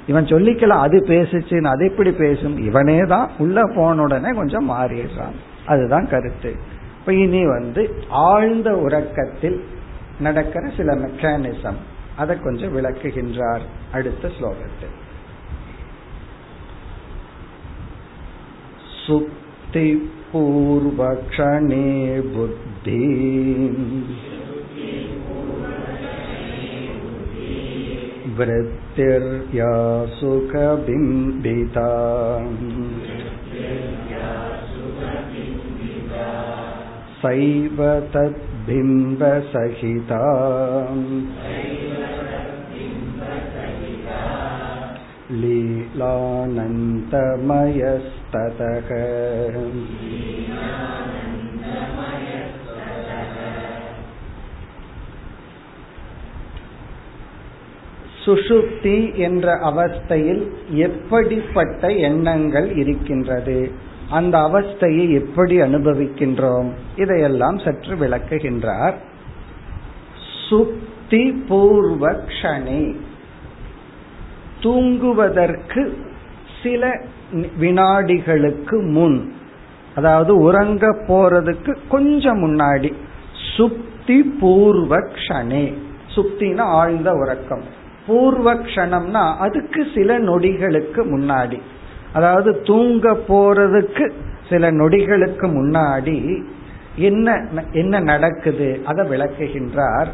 இவன் சொல்லிக்கலாம் அது பேசுச்சுன்னு அது எப்படி பேசும்? இவனே தான் உள்ள போன உடனே கொஞ்சம் மாறிடுறான். அதுதான் கருத்து. இப்ப இனி வந்து ஆழ்ந்த உறக்கத்தில் நடக்கிற சில மெக்கானிசம் அதை கொஞ்சம் விளக்குகின்றார் அடுத்த ஸ்லோகத்தில். சுப்தி பூர்வக்ஷணே புத்தி वृत्तिर्या सुखबिम्बिता सैव तद्बिम्बसहिता लीलानन्दमयस्ततः சுஷுப்தி என்ற அவஸ்தையில் எப்படிப்பட்ட எண்ணங்கள் இருக்கின்றது? அந்த அவஸ்தையை எப்படி அனுபவிக்கின்றோம்? இதையெல்லாம் சற்று விளக்குகின்றார். சுப்தி பூர்வ க்ஷணே. தூங்குவதற்கு சில வினாடிகளுக்கு முன் அதாவது உறங்க போறதுக்கு கொஞ்சம் முன்னாடி சுப்தி பூர்வ க்ஷணே. சுப்தினா ஆழ்ந்த உறக்கம். பூர்வ க்ஷணம்னா அதுக்கு சில நொடிகளுக்கு முன்னாடி. அதாவது தூங்க போறதுக்கு சில நொடிகளுக்கு முன்னாடி என்ன என்ன நடக்குது? அதை விளக்குகின்றார்.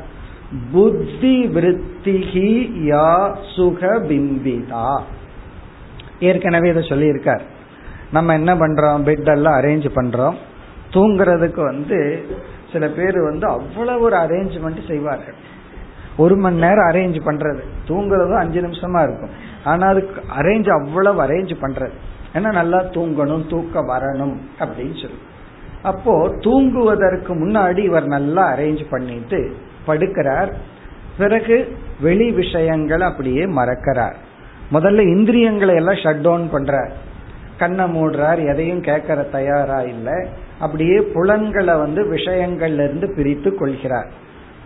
புத்தி விருத்திகி யா சுக பிம்பிதா. ஏற்கனவே இதை சொல்லியிருக்கார். நம்ம என்ன பண்றோம்? பெட் எல்லாம் அரேஞ்ச் பண்றோம். தூங்குறதுக்கு வந்து சில பேர் வந்து அவ்வளவு ஒரு அரேஞ்ச்மெண்ட் செய்வார்கள். ஒரு மணி நேரம் அரேஞ்ச் பண்றது. தூங்குறதும் அஞ்சு நிமிஷமா இருக்கும். ஆனா அதுக்கு அரேஞ்ச் அவ்வளவு அரேஞ்ச் பண்றது. ஏன்னா நல்லா தூங்கணும் தூக்கம் வரணும் அப்படின்னு சொல்லி அப்போ தூங்குவதற்கு முன்னாடி இவர் நல்லா அரேஞ்ச் பண்ணிட்டு படுக்கிறார். பிறகு வெளி விஷயங்களை அப்படியே மறக்கிறார். முதல்ல இந்திரியங்களை எல்லாம் ஷட் டவுன் பண்றார். கண்ணை மூடுறார் எதையும் கேட்கற தயாரா இல்லை. அப்படியே புலன்களை வந்து விஷயங்கள்ல இருந்து பிரித்து கொள்கிறார்.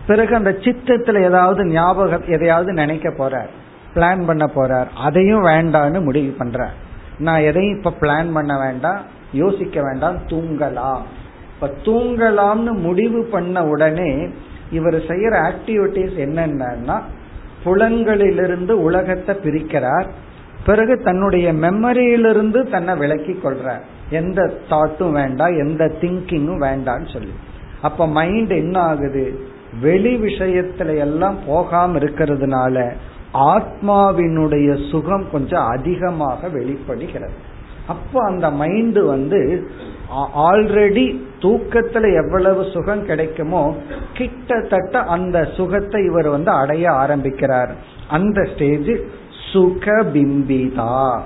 பிறகு அந்த சித்தத்துல ஏதாவது ஞாபகம் எதையாவது நினைக்க போறார் பிளான் பண்ண போறார் அதையும் வேண்டான்னு முடிவு பண்றார். நான் எதையும் இப்ப பிளான் பண்ண வேண்டாம் யோசிக்க வேண்டாம் தூங்கலாம். இப்ப தூங்கலாம்னு முடிவு பண்ண உடனே இவர் செய்யற ஆக்டிவிட்டிஸ் என்னென்னா புலன்களிலிருந்து உலகத்தை பிரிக்கிறார். பிறகு தன்னுடைய மெமரியிலிருந்து தன்னை விளக்கி கொள்றார். எந்த தாட்டும் வேண்டாம் எந்த திங்கிங்கும் வேண்டாம்னு சொல்லி. அப்ப மைண்ட் என்ன ஆகுது? வெளி விஷயத்துல எல்லாம் போகாம இருக்கிறதுனால ஆத்மாவினுடைய சுகம் கொஞ்சம் அதிகமாக வெளிப்படுகிறது. அப்போ அந்த மைண்ட் வந்து ஆல்ரெடி தூக்கத்துல எவ்வளவு சுகம் கிடைக்குமோ கிட்டத்தட்ட அந்த சுகத்தை இவர் வந்து அடைய ஆரம்பிக்கிறார். அந்த ஸ்டேஜ் சுக பிம்பிதா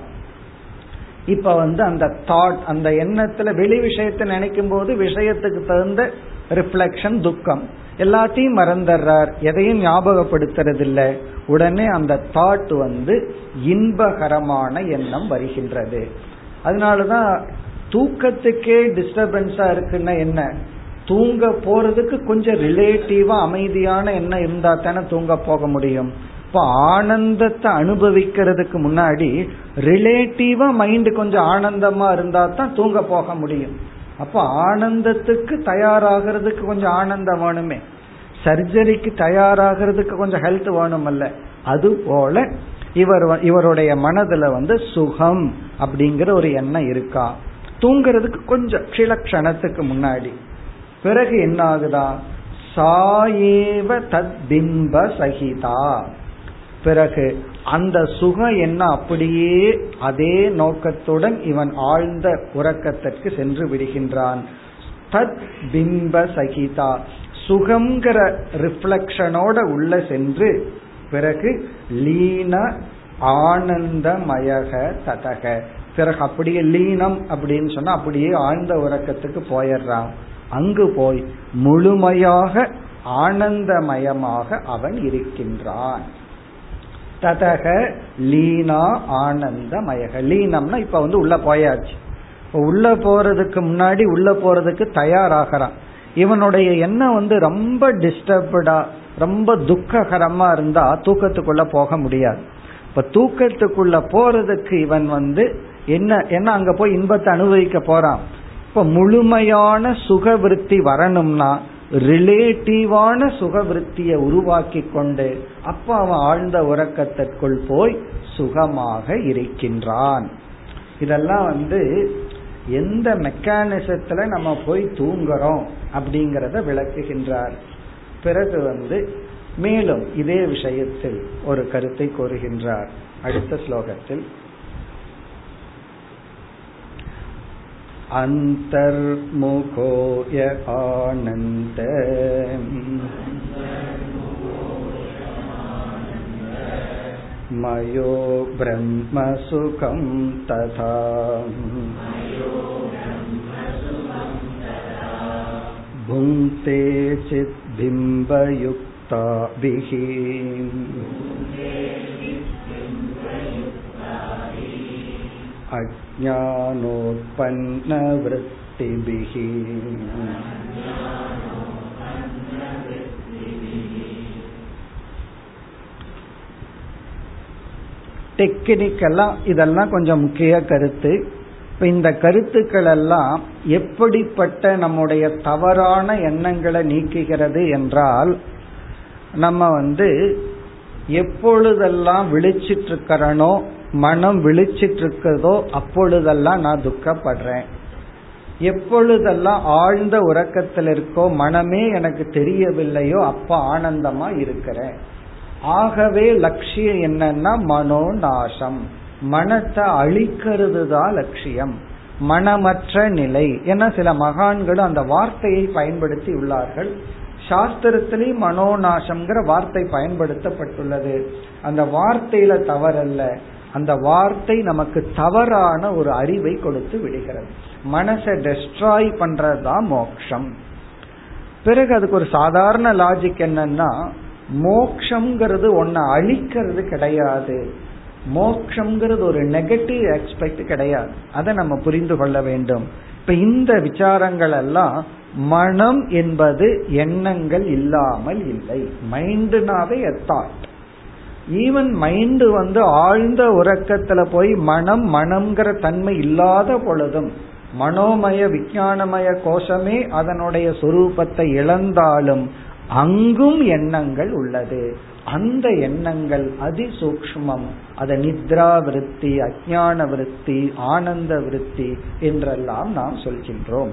இப்ப வந்து அந்த தாட் அந்த எண்ணத்துல வெளி விஷயத்தை நினைக்கும் போது விஷயத்துக்கு தகுந்த ரிஃப்ளெக்ஷன் துக்கம். எல்லாத்தையும் மறந்துடுறார். எதையும் ஞாபகப்படுத்துறது இல்லை உடனே அந்த தாட் வந்து இன்பகரமான எண்ணம் வருகின்றது. அதனாலதான் தூக்கத்துக்கே டிஸ்டர்பன்ஸா இருக்குன்னா என்ன? தூங்க போறதுக்கு கொஞ்சம் ரிலேட்டிவா அமைதியான எண்ணம் இருந்தா தானே தூங்க போக முடியும். இப்போ ஆனந்தத்தை அனுபவிக்கிறதுக்கு முன்னாடி ரிலேட்டிவா மைண்ட் கொஞ்சம் ஆனந்தமா இருந்தா தான் தூங்க போக முடியும். அப்போ ஆனந்தத்துக்கு தயாராகிறதுக்கு கொஞ்சம் ஆனந்தம் வேணுமே. சர்ஜரிக்கு தயாராகிறதுக்கு கொஞ்சம் ஹெல்த் வேணுமல்ல. அது போல இவர் இவருடைய மனதுல வந்து சுகம் அப்படிங்கிற ஒரு எண்ணம் இருக்கா? தூங்குறதுக்கு கொஞ்சம் சில கணத்துக்கு முன்னாடி. பிறகு என்ன ஆகுதா சாயேவ தத் பிம்ப சகிதா. பிறகு அந்த சுகம் என்ன அப்படியே அதே நோக்கத்துடன் இவன் ஆழ்ந்த உறக்கத்திற்கு சென்று விடுகின்றான். தத் பிம்ப சகிதா. சுகங்கிற ரிஃப்ளக்ஷனோட உள்ள சென்று பிறகு லீன ஆனந்தமயக ததக. பிறகு அப்படியே லீனம் அப்படின்னு சொன்னா அப்படியே ஆழ்ந்த உறக்கத்துக்கு போயிடுறான். அங்கு போய் முழுமையாக ஆனந்தமயமாக அவன் இருக்கின்றான். ததக லீனா ஆனந்தமயக. லீனம்னா இப்ப வந்து உள்ள போயாச்சு. இப்போ உள்ள போறதுக்கு முன்னாடி உள்ள போறதுக்கு தயாராகிறான். இவனுடைய எண்ணம் வந்து ரொம்ப டிஸ்டர்படா ரொம்ப துக்ககரமா இருந்தா தூக்கத்துக்குள்ள போக முடியாது. இப்ப தூக்கத்துக்குள்ள போறதுக்கு இவன் வந்து என்ன என்ன அங்க போய் இன்பத்தை அனுபவிக்க போறான்? இப்ப முழுமையான சுக விருத்தி வரணும்னா ரிலேட்டிவான சுகவிருத்தியை உருவாக்கி கொண்டு அப்ப அவன் ஆழ்ந்த உறக்கத்திற்குள் போய் சுகமாக இருக்கின்றான். இதெல்லாம் வந்து எந்த மெக்கானிசத்துல நம்ம போய் தூங்குறோம் அப்படிங்கறத விளக்குகின்றார். பிறகு வந்து மேலும் இதே விஷயத்தில் ஒரு கருத்தை கூறுகின்றார். அடுத்த ஸ்லோகத்தில். அந்தர்முகோய ஆனந்த. मयो ब्रह्मसुखं तथा भुङ्क्ते चिद्बिम्बयुक्ताभिः अज्ञानोत्पन्नवृत्तिभिः டெக்னிக்கெல்லாம் இதெல்லாம் கொஞ்சம் முக்கிய கருத்து. இப்ப இந்த கருத்துக்கள் எல்லாம் எப்படிப்பட்ட நம்முடைய தவறான எண்ணங்களை நீக்குகிறது என்றால் நம்ம வந்து எப்பொழுதெல்லாம் விழிச்சிட்டு இருக்கிறனோ மனம் விழிச்சிட்டு இருக்கிறதோ அப்பொழுதெல்லாம் நான் துக்கப்படுறேன். எப்பொழுதெல்லாம் ஆழ்ந்த உறக்கத்தில் இருக்கோ மனமே எனக்கு தெரியவில்லையோ அப்ப ஆனந்தமா இருக்கிறேன். ஆகவே லட்சியம் என்னன்னா மனோ நாசம் மனத்தை அழிக்கிறது தான் லட்சியம். மனமற்ற நிலை. ஏன்னா சில மகான்களும் அந்த வார்த்தையை பயன்படுத்தி உள்ளார்கள். சாஸ்திரத்திலேயும் மனோநாசம்ங்கிற வார்த்தை பயன்படுத்தப்பட்டுள்ளது. அந்த வார்த்தையில தவறல்ல. அந்த வார்த்தை நமக்கு தவறான ஒரு அறிவை கொடுத்து விடுகிறது. மனசை டெஸ்ட்ராய் பண்றதுதான் மோக்ஷம். பிறகு அதுக்கு ஒரு சாதாரண லாஜிக் என்னன்னா மோக்ஷங்கிறது ஒன்ன அழிக்கிறது கிடையாது. மோக்ஷங்கிறது ஒரு நெகட்டிவ் எக்ஸ்பெக்ட் கிடையாது. அதை நம்ம புரிந்து கொள்ள வேண்டும். இப்ப இந்த விசாரங்கள் எல்லாம் மனம் என்பது எண்ணங்கள் இல்லாமல் இல்லை. மைண்டுனாவே தாட் ஈவன் மைண்டு வந்து ஆழ்ந்த உறக்கத்துல போய் மனம் மனம்ங்கிற தன்மை இல்லாத பொழுதும் மனோமய விஞ்ஞானமய கோஷமே அதனுடைய சொரூபத்தை இழந்தாலும் அங்கும் எண்ணங்கள் உள்ளது. அந்த எண்ணங்கள் அதிசூக்மம் அத நித்ரா விருத்தி அஜான விருத்தி ஆனந்த விருத்தி என்றெல்லாம் நாம் சொல்கின்றோம்.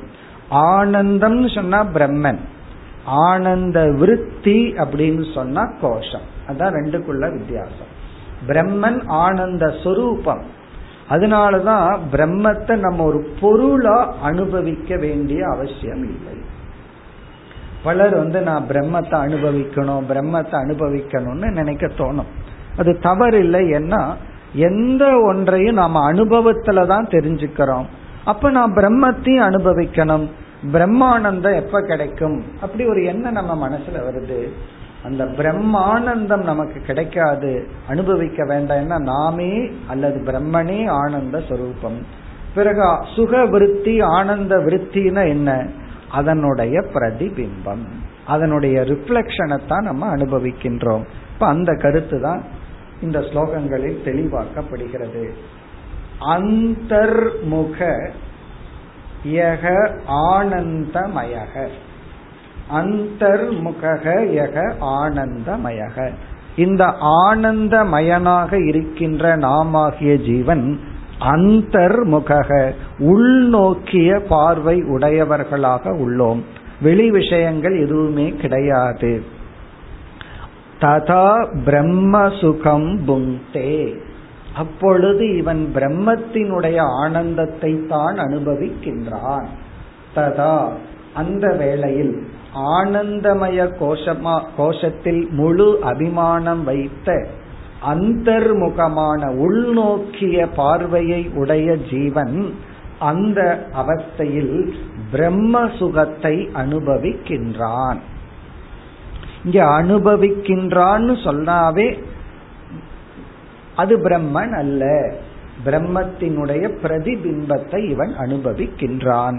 ஆனந்தம் சொன்னா பிரம்மன். ஆனந்த விருத்தி அப்படின்னு சொன்னா கோஷம். அதான் ரெண்டுக்குள்ள வித்தியாசம். பிரம்மன் ஆனந்த சொரூபம். அதனாலதான் பிரம்மத்தை நம்ம ஒரு பொருளா அனுபவிக்க வேண்டிய அவசியம் இல்லை. பலர் வந்து நான் பிரம்மத்தை அனுபவிக்கணும் பிரம்மத்தை அனுபவிக்கணும்னு நினைக்க தோணும். அது தவறு இல்லை ஏன்னா எந்த ஒன்றையும் நாம அனுபவத்துல தான் தெரிஞ்சுக்கிறோம். அப்ப நான் பிரம்மத்தையும் அனுபவிக்கணும். பிரம்மானந்தம் எப்ப கிடைக்கும்? அப்படி ஒரு எண்ணம் நம்ம மனசுல வருது. அந்த பிரம்மானந்தம் நமக்கு கிடைக்காது. அனுபவிக்க வேண்டாம்னா நாமே அல்லது பிரம்மனே ஆனந்த சொரூபம். பிறகு சுக விருத்தி ஆனந்த விருத்தினா என்ன? அதனுடைய பிரதிபிம்பம் அதனுடைய ரிஃப்ளெக்ஷனை தான் நம்ம அனுபவிக்கின்றோம். இப்ப அந்த கருத்து தான் இந்த ஸ்லோகங்களில் தெளிவாக்கப்படுகிறது. அந்தர்முக யக ஆனந்தமயக. அந்தர்முக யக ஆனந்தமயக. இந்த ஆனந்தமயனாக இருக்கின்ற நாமாகிய ஜீவன் அந்தர்முக உள்நோக்கிய பார்வை உடையவர்களாக உள்ளோம். வெளி விஷயங்கள் எதுவுமே கிடையாது. ததா பிரம்ம சுகம் புங்கே. அப்பொழுது இவன் பிரம்மத்தினுடைய ஆனந்தத்தை தான் அனுபவிக்கின்றான். ததா அந்த வேளையில் ஆனந்தமய கோஷமா கோஷத்தில் முழு அபிமானம் வைத்த அந்தர்முகமான உள்நோக்கிய பார்வையை உடைய ஜீவன் அந்த அவஸ்தையில் பிரம்ம சுகத்தை அனுபவிக்கின்றான். இங்க அனுபவிக்கின்றான்னு சொன்னாவே அது பிரம்மன் அல்ல. பிரம்மத்தினுடைய பிரதிபிம்பத்தை இவன் அனுபவிக்கின்றான்.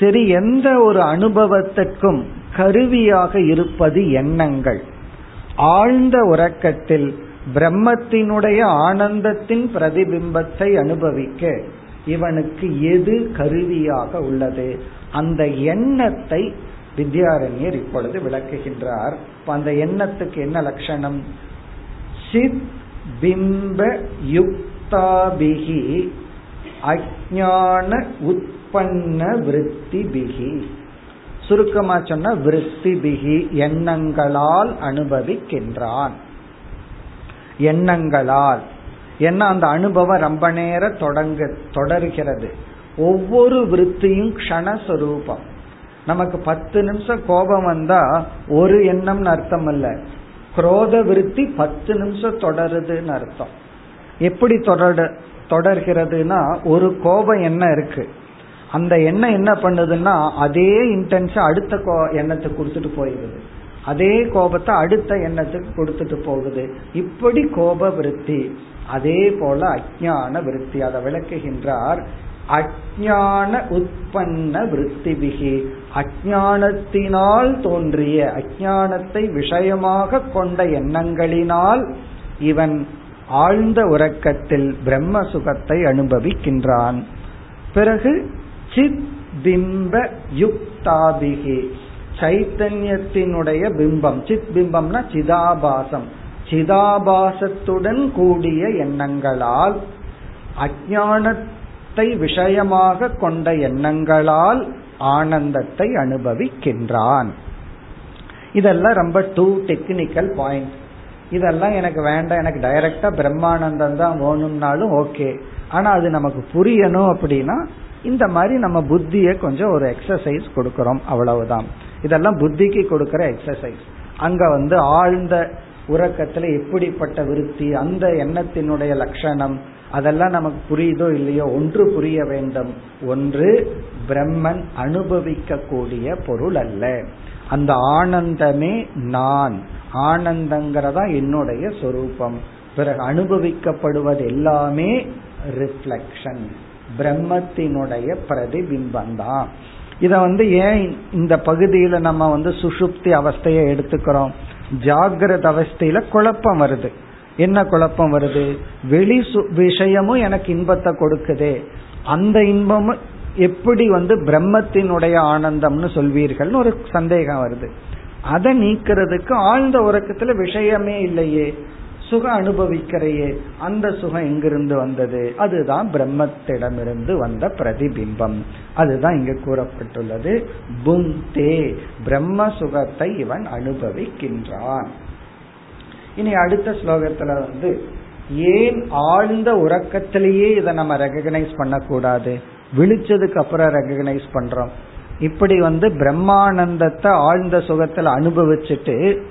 சரி எந்த ஒரு அனுபவத்திற்கும் கருவியாக இருப்பது எண்ணங்கள். ஆழ்ந்த உறக்கத்தில் பிரம்மத்தினுடைய ஆனந்தத்தின் பிரதிபிம்பத்தை அனுபவிக்க இவனுக்கு எது கருவியாக உள்ளது? அந்த எண்ணத்தை வித்யாரண்யர் இப்பொழுது விளக்குகின்றார். அந்த எண்ணத்துக்கு என்ன லட்சணம்? சித் பிம்ப யுக்தாபிகி அஜான உற்பன்ன விருத்தி பிகி சுருக்கமா சொன்ன விருத்தி பிகி எண்ணங்களால் அனுபவிக்கின்றான். எண்ணங்களால். ஏன்னா அந்த அனுபவம் ரொம்ப நேரம் தொடங்க தொடர்கிறது. ஒவ்வொரு விருத்தியும் க்ஷணஸ்வரூபம் நமக்கு பத்து நிமிஷம் கோபம் வந்தா ஒரு எண்ணம்னு அர்த்தம் அல்ல குரோத விருத்தி பத்து நிமிஷம் தொடருதுன்னு அர்த்தம். எப்படி தொடர் தொடர்கிறதுனா ஒரு கோபம் என்ன இருக்கு. அந்த எண்ணம் என்ன பண்ணுதுன்னா அதே இன்டென்ஸ் அடுத்த எண்ணத்தை கொடுத்துட்டு போயிடுது. அதே கோபத்தை அடுத்த எண்ணத்துக்கு கொடுத்துட்டு போகுது. இப்படி கோப விருத்தி அதே போல அஜான விருத்தி அதை விளக்குகின்றார். அஜான உற்பன்ன விருத்திபிகி அஜானத்தினால் தோன்றிய அஜானத்தை விஷயமாக கொண்ட எண்ணங்களினால் இவன் ஆழ்ந்த உறக்கத்தில் பிரம்ம சுகத்தை அனுபவிக்கின்றான். பிறகு சித் பிம்ப யுக்தாபிகி சைத்தன்யத்தினுடைய பிம்பம். சித் பிம்பம்னா சிதாபாசம். சிதாபாசத்துடன் கூடிய எண்ணங்களால் அஜானத்தை விஷயமாக கொண்ட எண்ணங்களால் ஆனந்தத்தை அனுபவிக்கின்றான். இதெல்லாம் ரொம்ப டூ டெக்னிக்கல் பாயிண்ட் இதெல்லாம் எனக்கு வேண்டாம் எனக்கு டைரக்டா பிரம்மானந்தம் தான் வேணும்னாலும் ஓகே ஆனா அது நமக்கு புரியணும் அப்படின்னா இந்த மாதிரி நம்ம புத்திய கொஞ்சம் ஒரு எக்ஸசைஸ் கொடுக்கறோம் அவ்வளவுதான். இதெல்லாம் புத்திக்கு கொடுக்கிற எக்ஸசைஸ் அங்க வந்து ஆழ்ந்த உறக்கத்துல எப்படிப்பட்ட விருத்தி அந்த எண்ணத்தினுடைய லட்சணம் அதெல்லாம் நமக்கு புரியுதோ இல்லையோ ஒன்று புரிய வேண்டும். ஒன்று பிரம்மன் அனுபவிக்க கூடிய பொருள் அல்ல. அந்த ஆனந்தமே நான். ஆனந்தங்கிறதா என்னுடைய சொரூபம். பிறகு அனுபவிக்கப்படுவது எல்லாமே ரிஃப்ளக்ஷன் பிரம்மத்தினுடைய பிரதிபிம்பம் தான். இத வந்து ஏன் இந்த பகுதியில நம்ம வந்து சுஷுப்தி அவஸ்தையை எடுத்துக்கிறோம்? ஜாகிரத அவஸ்தையில குழப்பம் வருது. என்ன குழப்பம் வருது? வெளி விஷயமும் எனக்கு இன்பத்தை கொடுக்குதே. அந்த இன்பமும் எப்படி வந்து பிரம்மத்தினுடைய ஆனந்தம்னு சொல்வீர்கள்னு ஒரு சந்தேகம் வருது. அதை நீக்கிறதுக்கு ஆழ்ந்த உறக்கத்துல விஷயமே இல்லையே. சுகம் அனுபவிக்கிறையே. அந்த சுகம் எங்கிருந்து வந்தது? அதுதான் பிரம்மத்திடமிருந்து வந்த பிரதிபிம்பம். அதுதான் இங்கு கூறப்பட்டுள்ளது. புங்கே பிரம்ம சுகத்தை இவன் அனுபவிக்கின்றான். இனி அடுத்த ஸ்லோகத்துல வந்து ஏன் ஆழ்ந்த உறக்கத்திலேயே இதை நம்ம ரெகனைஸ் பண்ணக்கூடாது? விழிச்சதுக்கு அப்புறம் ரெகனைஸ் பண்றோம். இப்படி வந்து பிரம்மானந்தத்தை ஆழ்ந்த சுகத்துல அனுபவிச்சுட்டு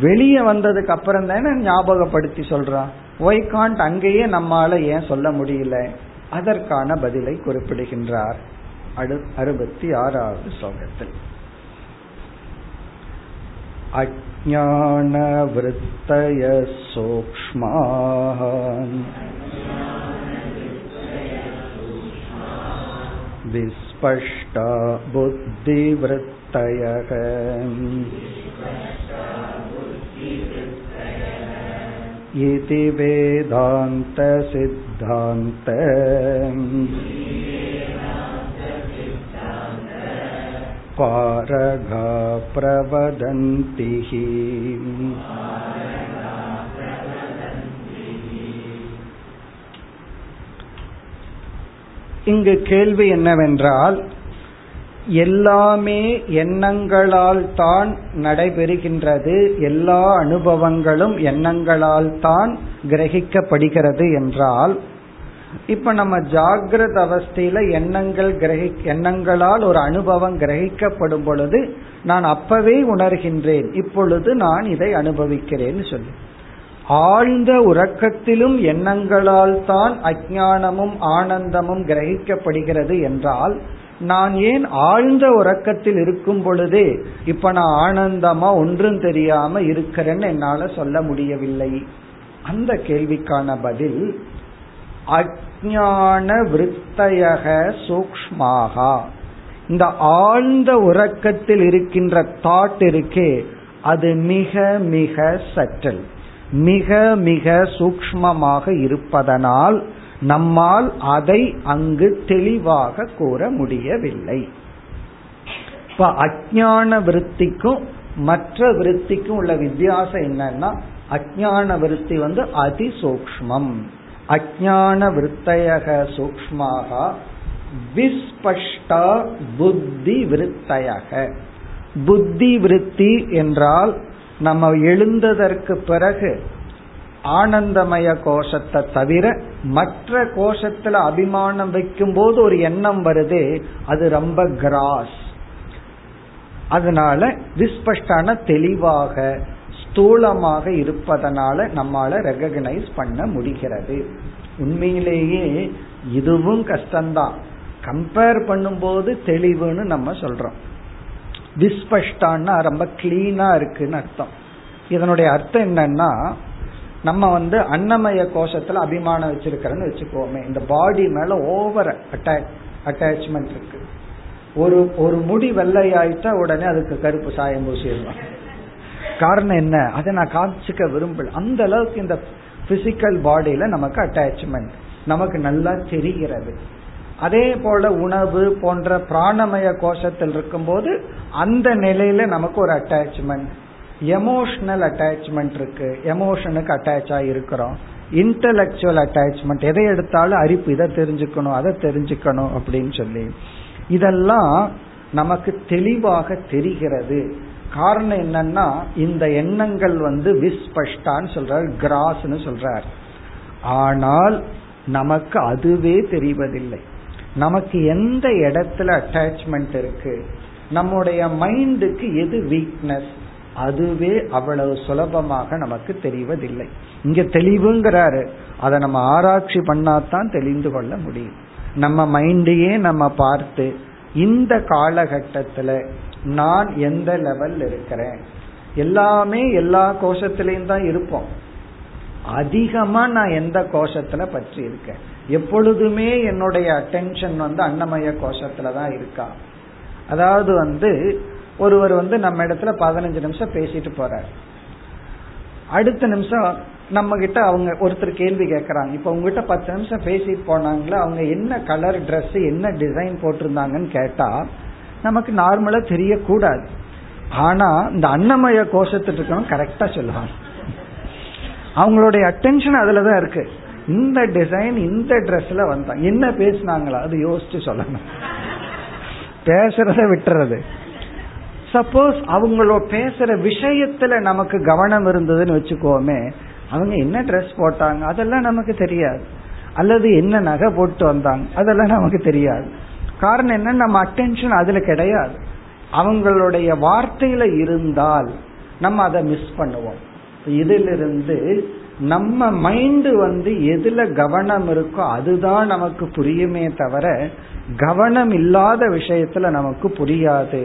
வெளியே வந்ததுக்கு அப்புறம் தானே ஞாபகப்படுத்தி சொல்றான் ஒய் காண்ட் அங்கேயே நம்மால ஏன் சொல்ல முடியல அதற்கான பதிலை குறிப்பிடுகின்றார் அடு அறுபத்தி ஆறாவது ஸ்லோகத்தில் अज्ञानवृत्तय सूक्ष्माः विस्पष्टा बुद्धिवृत्तयः इति वेदान्तसिद्धान्त पारगा प्रवदन्ति இங்கு கேள்வி என்னவென்றால் எல்லாமே எண்ணங்களால் தான் நடைபெறுகின்றது. எல்லா அனுபவங்களும் எண்ணங்களால் தான் கிரகிக்கப்படுகிறது என்றால் இப்ப நம்ம ஜாகிரத அவஸ்தையில எண்ணங்கள் கிரகி எண்ணங்களால் ஒரு அனுபவம் கிரகிக்கப்படும் பொழுது நான் அப்பவே உணர்கின்றேன். இப்பொழுது நான் இதை அனுபவிக்கிறேன்னு சொல்லி. ஆழ்ந்த உறக்கத்திலும் எண்ணங்களால் தான் அஜானமும் ஆனந்தமும் கிரகிக்கப்படுகிறது என்றால் நான் ஏன் ஆழ்ந்த உறக்கத்தில் இருக்கும் பொழுதே இப்ப நான் ஆனந்தமா ஒன்றும் தெரியாம இருக்கிறேன்னு என்னால சொல்ல முடியவில்லை? அந்த கேள்விக்கான பதில் அஜான விருத்தயக சூக்மாகா இந்த ஆழ்ந்த உறக்கத்தில் இருக்கின்ற தாட் இருக்கே அது மிக மிக சற்றல் மிக மிக சூக்மமாக இருப்பதனால் நம்மால் அதை அங்கு தெளிவாக கூற முடியவில்லை. இப்ப அஜான விருத்திக்கும் மற்ற விருத்திக்கும் உள்ள வித்தியாசம் என்னன்னா அஜான விருத்தி வந்து அதிசூக்மம் அஜான விருத்தையக சூக்மாக விஸ்பஷ்டா புத்தி விருத்தையக. புத்தி விருத்தி என்றால் நம்ம எழுந்ததற்கு பிறகு ஆனந்தமய கோஷத்தை தவிர மற்ற கோஷத்துல அபிமானம் வைக்கும் போது ஒரு எண்ணம் வருது அது ரொம்ப கிராஸ். அதனால விஸ்பஷ்டான தெளிவாக ஸ்தூலமாக இருப்பதனால நம்மால ரெகக்னைஸ் பண்ண முடிகிறது. உண்மையிலேயே இதுவும் கஷ்டம்தான். கம்பேர் பண்ணும்போது தெளிவுன்னு நம்ம சொல்றோம். விஸ்பஷ்டான்னா ரொம்ப கிளீனா இருக்குன்னு அர்த்தம். இதனுடைய அர்த்தம் என்னன்னா நம்ம வந்து அன்னமய கோஷத்துல அபிமானம் வச்சிருக்கிறோன்னு வச்சுக்கோமே. இந்த பாடி மேல ஓவர் அட்டாச் அட்டாச்மெண்ட் இருக்கு. ஒரு ஒரு முடி வெள்ளை ஆயிட்டா உடனே அதுக்கு கருப்பு சாயம் பூசிடலாம். காரணம் என்ன? அதை நான் காமிச்சிக்க விரும்பல. அந்த அளவுக்கு இந்த பிசிக்கல் பாடியில நமக்கு அட்டாச்மெண்ட் நமக்கு நல்லா தெரிகிறது. அதே போல உணவு போன்ற பிராணமய கோஷத்தில் இருக்கும்போது அந்த நிலையில நமக்கு ஒரு அட்டாச்மெண்ட் எமோஷனல் அட்டாச்மெண்ட் இருக்கு. எமோஷனுக்கு அட்டாச் இருக்கிறோம். இன்டலக்சுவல் அட்டாச்மெண்ட் எதை எடுத்தாலும் அரிப்பு இதை தெரிஞ்சுக்கணும் அதை தெரிஞ்சுக்கணும் அப்படின்னு சொல்லி. இதெல்லாம் நமக்கு தெளிவாக தெரிகிறது. காரணம் என்னன்னா இந்த எண்ணங்கள் வந்து விஸ்பஷ்டான்னு சொல்றார் கிராஸ்னு சொல்றார். ஆனால் நமக்கு அதுவே தெரிவதில்லை. நமக்கு எந்த இடத்துல அட்டாச்மெண்ட் இருக்கு? நம்முடைய மைண்டுக்கு எது வீக்னஸ் அதுவே அவ்வளவு சுலபமாக நமக்கு தெரிவதில்லை. இங்க தெளிவுங்கிறாரு. அதை நம்ம ஆராய்ச்சி பண்ணாதான் தெளிந்து கொள்ள முடியும். நம்ம மைண்டையே நம்ம பார்த்து இந்த காலகட்டத்துல நான் எந்த லெவல் இருக்கிறேன்? எல்லாமே எல்லா கோஷத்திலையும் தான் இருப்போம். அதிகமா நான் எந்த கோஷத்துல பற்றி இருக்கேன்? எப்பொழுதுமே என்னுடைய அட்டென்ஷன் வந்து அன்னமய கோஷத்துல தான் இருக்கா? அதாவது வந்து ஒருவர் வந்து நம்ம இடத்துல பதினஞ்சு நிமிஷம் பேசிட்டு போறார். அடுத்த நிமிஷம் நம்ம கிட்ட அவங்க ஒருத்தர் கேள்வி கேட்கறாங்க. இப்ப உங்ககிட்ட பத்து நிமிஷம் பேசிட்டு போனாங்களா? அவங்க என்ன கலர் ட்ரெஸ் என்ன டிசைன் போட்டிருந்தாங்கன்னு கேட்டா நமக்கு நார்மலா தெரியக்கூடாது. ஆனா இந்த அன்னமய கோஷத்துட்டு இருக்கணும் கரெக்டா சொல்லுவாங்க அவங்களுடைய அட்டென்ஷன் அதுலதான் இருக்கு. இந்த டிசைன் இந்த ட்ரெஸ்ல வந்தாங்க என்ன பேசினாங்களா? அது யோசிச்சு சொல்லணும் பேசுறத விட்டுறது. சப்போஸ் அவங்களோட பேசுற விஷயத்துல நமக்கு கவனம் இருந்ததுன்னு வச்சுக்கோமே அவங்க என்ன ட்ரெஸ் போட்டாங்க அதெல்லாம் நமக்கு தெரியாது. அல்லது என்ன நகை போட்டு வந்தாங்க அதெல்லாம் நமக்கு தெரியாது. காரணம் என்ன நம்ம அட்டென்ஷன் அதுல கிடையாது. அவங்களுடைய வார்த்தையில இருந்தால் நம்ம அதை மிஸ் பண்ணுவோம். இதிலிருந்து நம்ம மைண்டு வந்து எதுல கவனம் இருக்கோ அதுதான் நமக்கு புரியுமே தவிர கவனம் இல்லாத விஷயத்துல நமக்கு புரியாது.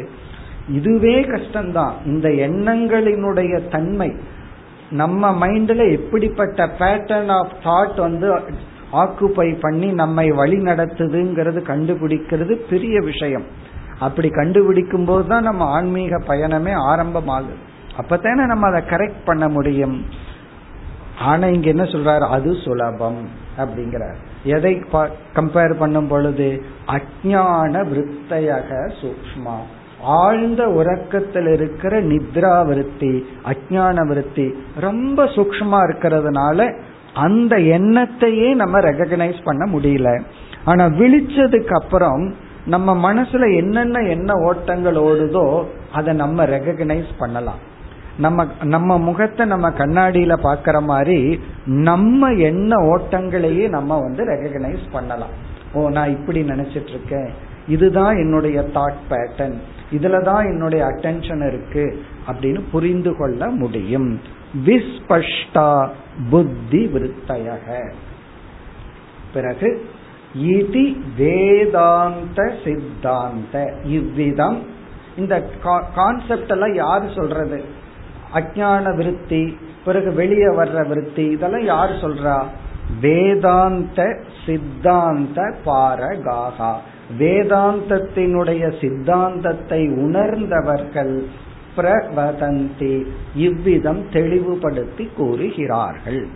இதுவே கஷ்டம்தான். இந்த எண்ணங்களினுடைய தன்மை. நம்ம மைண்ட்ல எப்படிப்பட்ட பேட்டர்ன் ஆஃப் தாட் வந்து ஆக்குப்பை பண்ணி நம்மை வழி நடத்துதுங்கிறது கண்டுபிடிக்கிறது பெரிய விஷயம். அப்படி கண்டுபிடிக்கும் போது தான் நம்ம ஆன்மீக பயணமே ஆரம்பமாகுது. அப்பத்தானே நம்ம அதை கரெக்ட் பண்ண முடியும். ஆனா இங்க என்ன சொல்றாரு? அது சுலபம் அப்படிங்கிறார். எதை கம்பேர் பண்ணும் பொழுது? அஜான விற்த்தையக சூக்மா ஆழ்ந்த உறக்கத்தில் இருக்கிற நித்ரா விருத்தி அஜான விருத்தி ரொம்ப சூக்மா இருக்கிறதுனால அந்த எண்ணத்தையே நம்ம ரெகக்னைஸ் பண்ண முடியல. ஆனா விழிச்சதுக்கு அப்புறம் நம்ம மனசுல என்னென்ன எண்ண ஓட்டங்கள் ஓடுதோ அதை நம்ம ரெகக்னைஸ் பண்ணலாம். நம்ம நம்ம முகத்தை நம்ம கண்ணாடியில பாக்குற மாதிரி நம்ம எண்ண ஓட்டங்களையே நம்ம வந்து ரெகக்னைஸ் பண்ணலாம். ஓ நான் இப்படி நினைச்சிட்டு இருக்கேன். இதுதான் என்னுடைய தாட் பேட்டர்ன் இதுலதான் என்னுடைய அட்டென்ஷன் இருக்கு அப்படின்னு புரிந்து கொள்ள முடியும். விஸ்பஷ்டா புத்தி விருத்தயக. பிறகு இது வேதாந்த சித்தாந்த. இவ்விதம் இந்த கான்செப்ட் எல்லாம் யாரு சொல்றது? அஜான விருத்தி பிறகு வெளியே வர்ற விருத்தி இதெல்லாம் யார் சொல்றா? வேதாந்த சித்தாந்த பாரகாகா. வேதாந்தத்தினுடைய சித்தாந்தத்தை உணர்ந்தவர்கள் பிரவதந்தி இவ்விதம் தெளிவுபடுத்தி கூறுகிறார்கள்.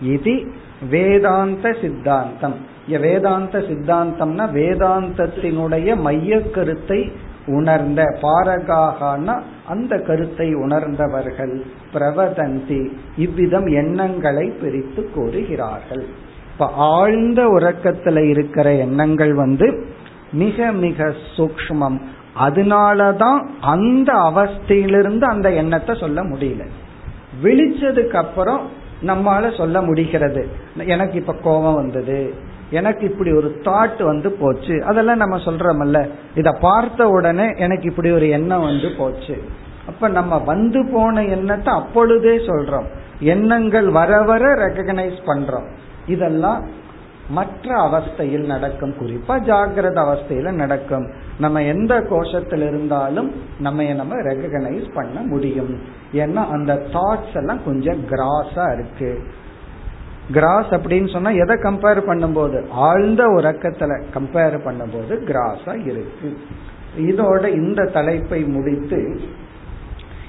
இது வேதாந்த சித்தாந்தம். வேதாந்த சித்தாந்தம்னா வேதாந்தத்தினுடைய மைய கருத்தை உணர்ந்த பாரகாகனா அந்த கருத்தை உணர்ந்தவர்கள் பிரவதந்தி இவ்விதம் எண்ணங்களை பிரித்து கூறுகிறார்கள். இப்ப ஆழ்ந்த உறக்கத்துல இருக்கிற எண்ணங்கள் வந்து மிக மிக சூக்மம் அதனாலதான் அந்த அவஸ்தையிலிருந்து அந்த எண்ணத்தை சொல்ல முடியல. விழிச்சதுக்கு அப்புறம் நம்மால சொல்ல முடிகிறது. எனக்கு இப்ப கோபம் வந்தது. எனக்கு இப்படி ஒரு தாட் வந்து போச்சு. அதெல்லாம் நம்ம சொல்றோம்ல. இத பார்த்த உடனே எனக்கு இப்படி ஒரு எண்ணம் வந்து போச்சு. அப்ப நம்ம வந்து போன எண்ணத்தை அப்பொழுதே சொல்றோம். எண்ணங்கள் வர வர ரெகனைஸ் பண்றோம். இதெல்லாம் மற்ற அவஸ்தையில் நடக்கும் குறிப்பா ஜாகிரத அவஸ்தையில நடக்கும். நம்ம எந்த கோஷத்தில் இருந்தாலும் நம்ம நம்ம ரெகனைஸ் பண்ண முடியும். ஏன்னா அந்த தாட்ஸ் எல்லாம் கொஞ்சம் கிராஸா இருக்கு. கிராஸ் அப்படின்னு சொன்னா எதை கம்பேர் பண்ணும்போது? ஆழ்ந்த உறக்கத்துல கம்பேர் பண்ணும்போது கிராஸா இருக்கு. இதோட இந்த தலைப்பை முடித்து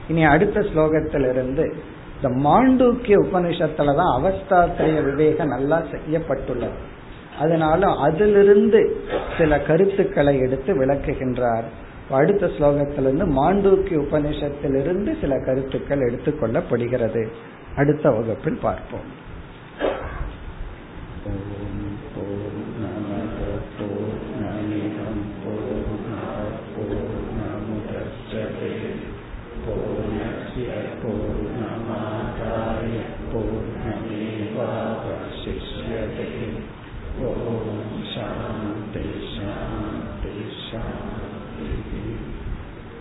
இனி அடுத்த ஸ்லோகத்திலிருந்து இந்த மாண்டூக்கிய உபனிஷத்துலதான் அவஸ்தாத்திரைய விவேகம் நல்லா செய்யப்பட்டுள்ளது. அதனால அதிலிருந்து சில கருத்துக்களை எடுத்து விளக்குகின்றார். அடுத்த ஸ்லோகத்திலிருந்து மாண்டூக்கிய உபனிஷத்திலிருந்து சில கருத்துக்கள் எடுத்துக்கொள்ளப்படுகிறது அடுத்த வகுப்பில் பார்ப்போம்.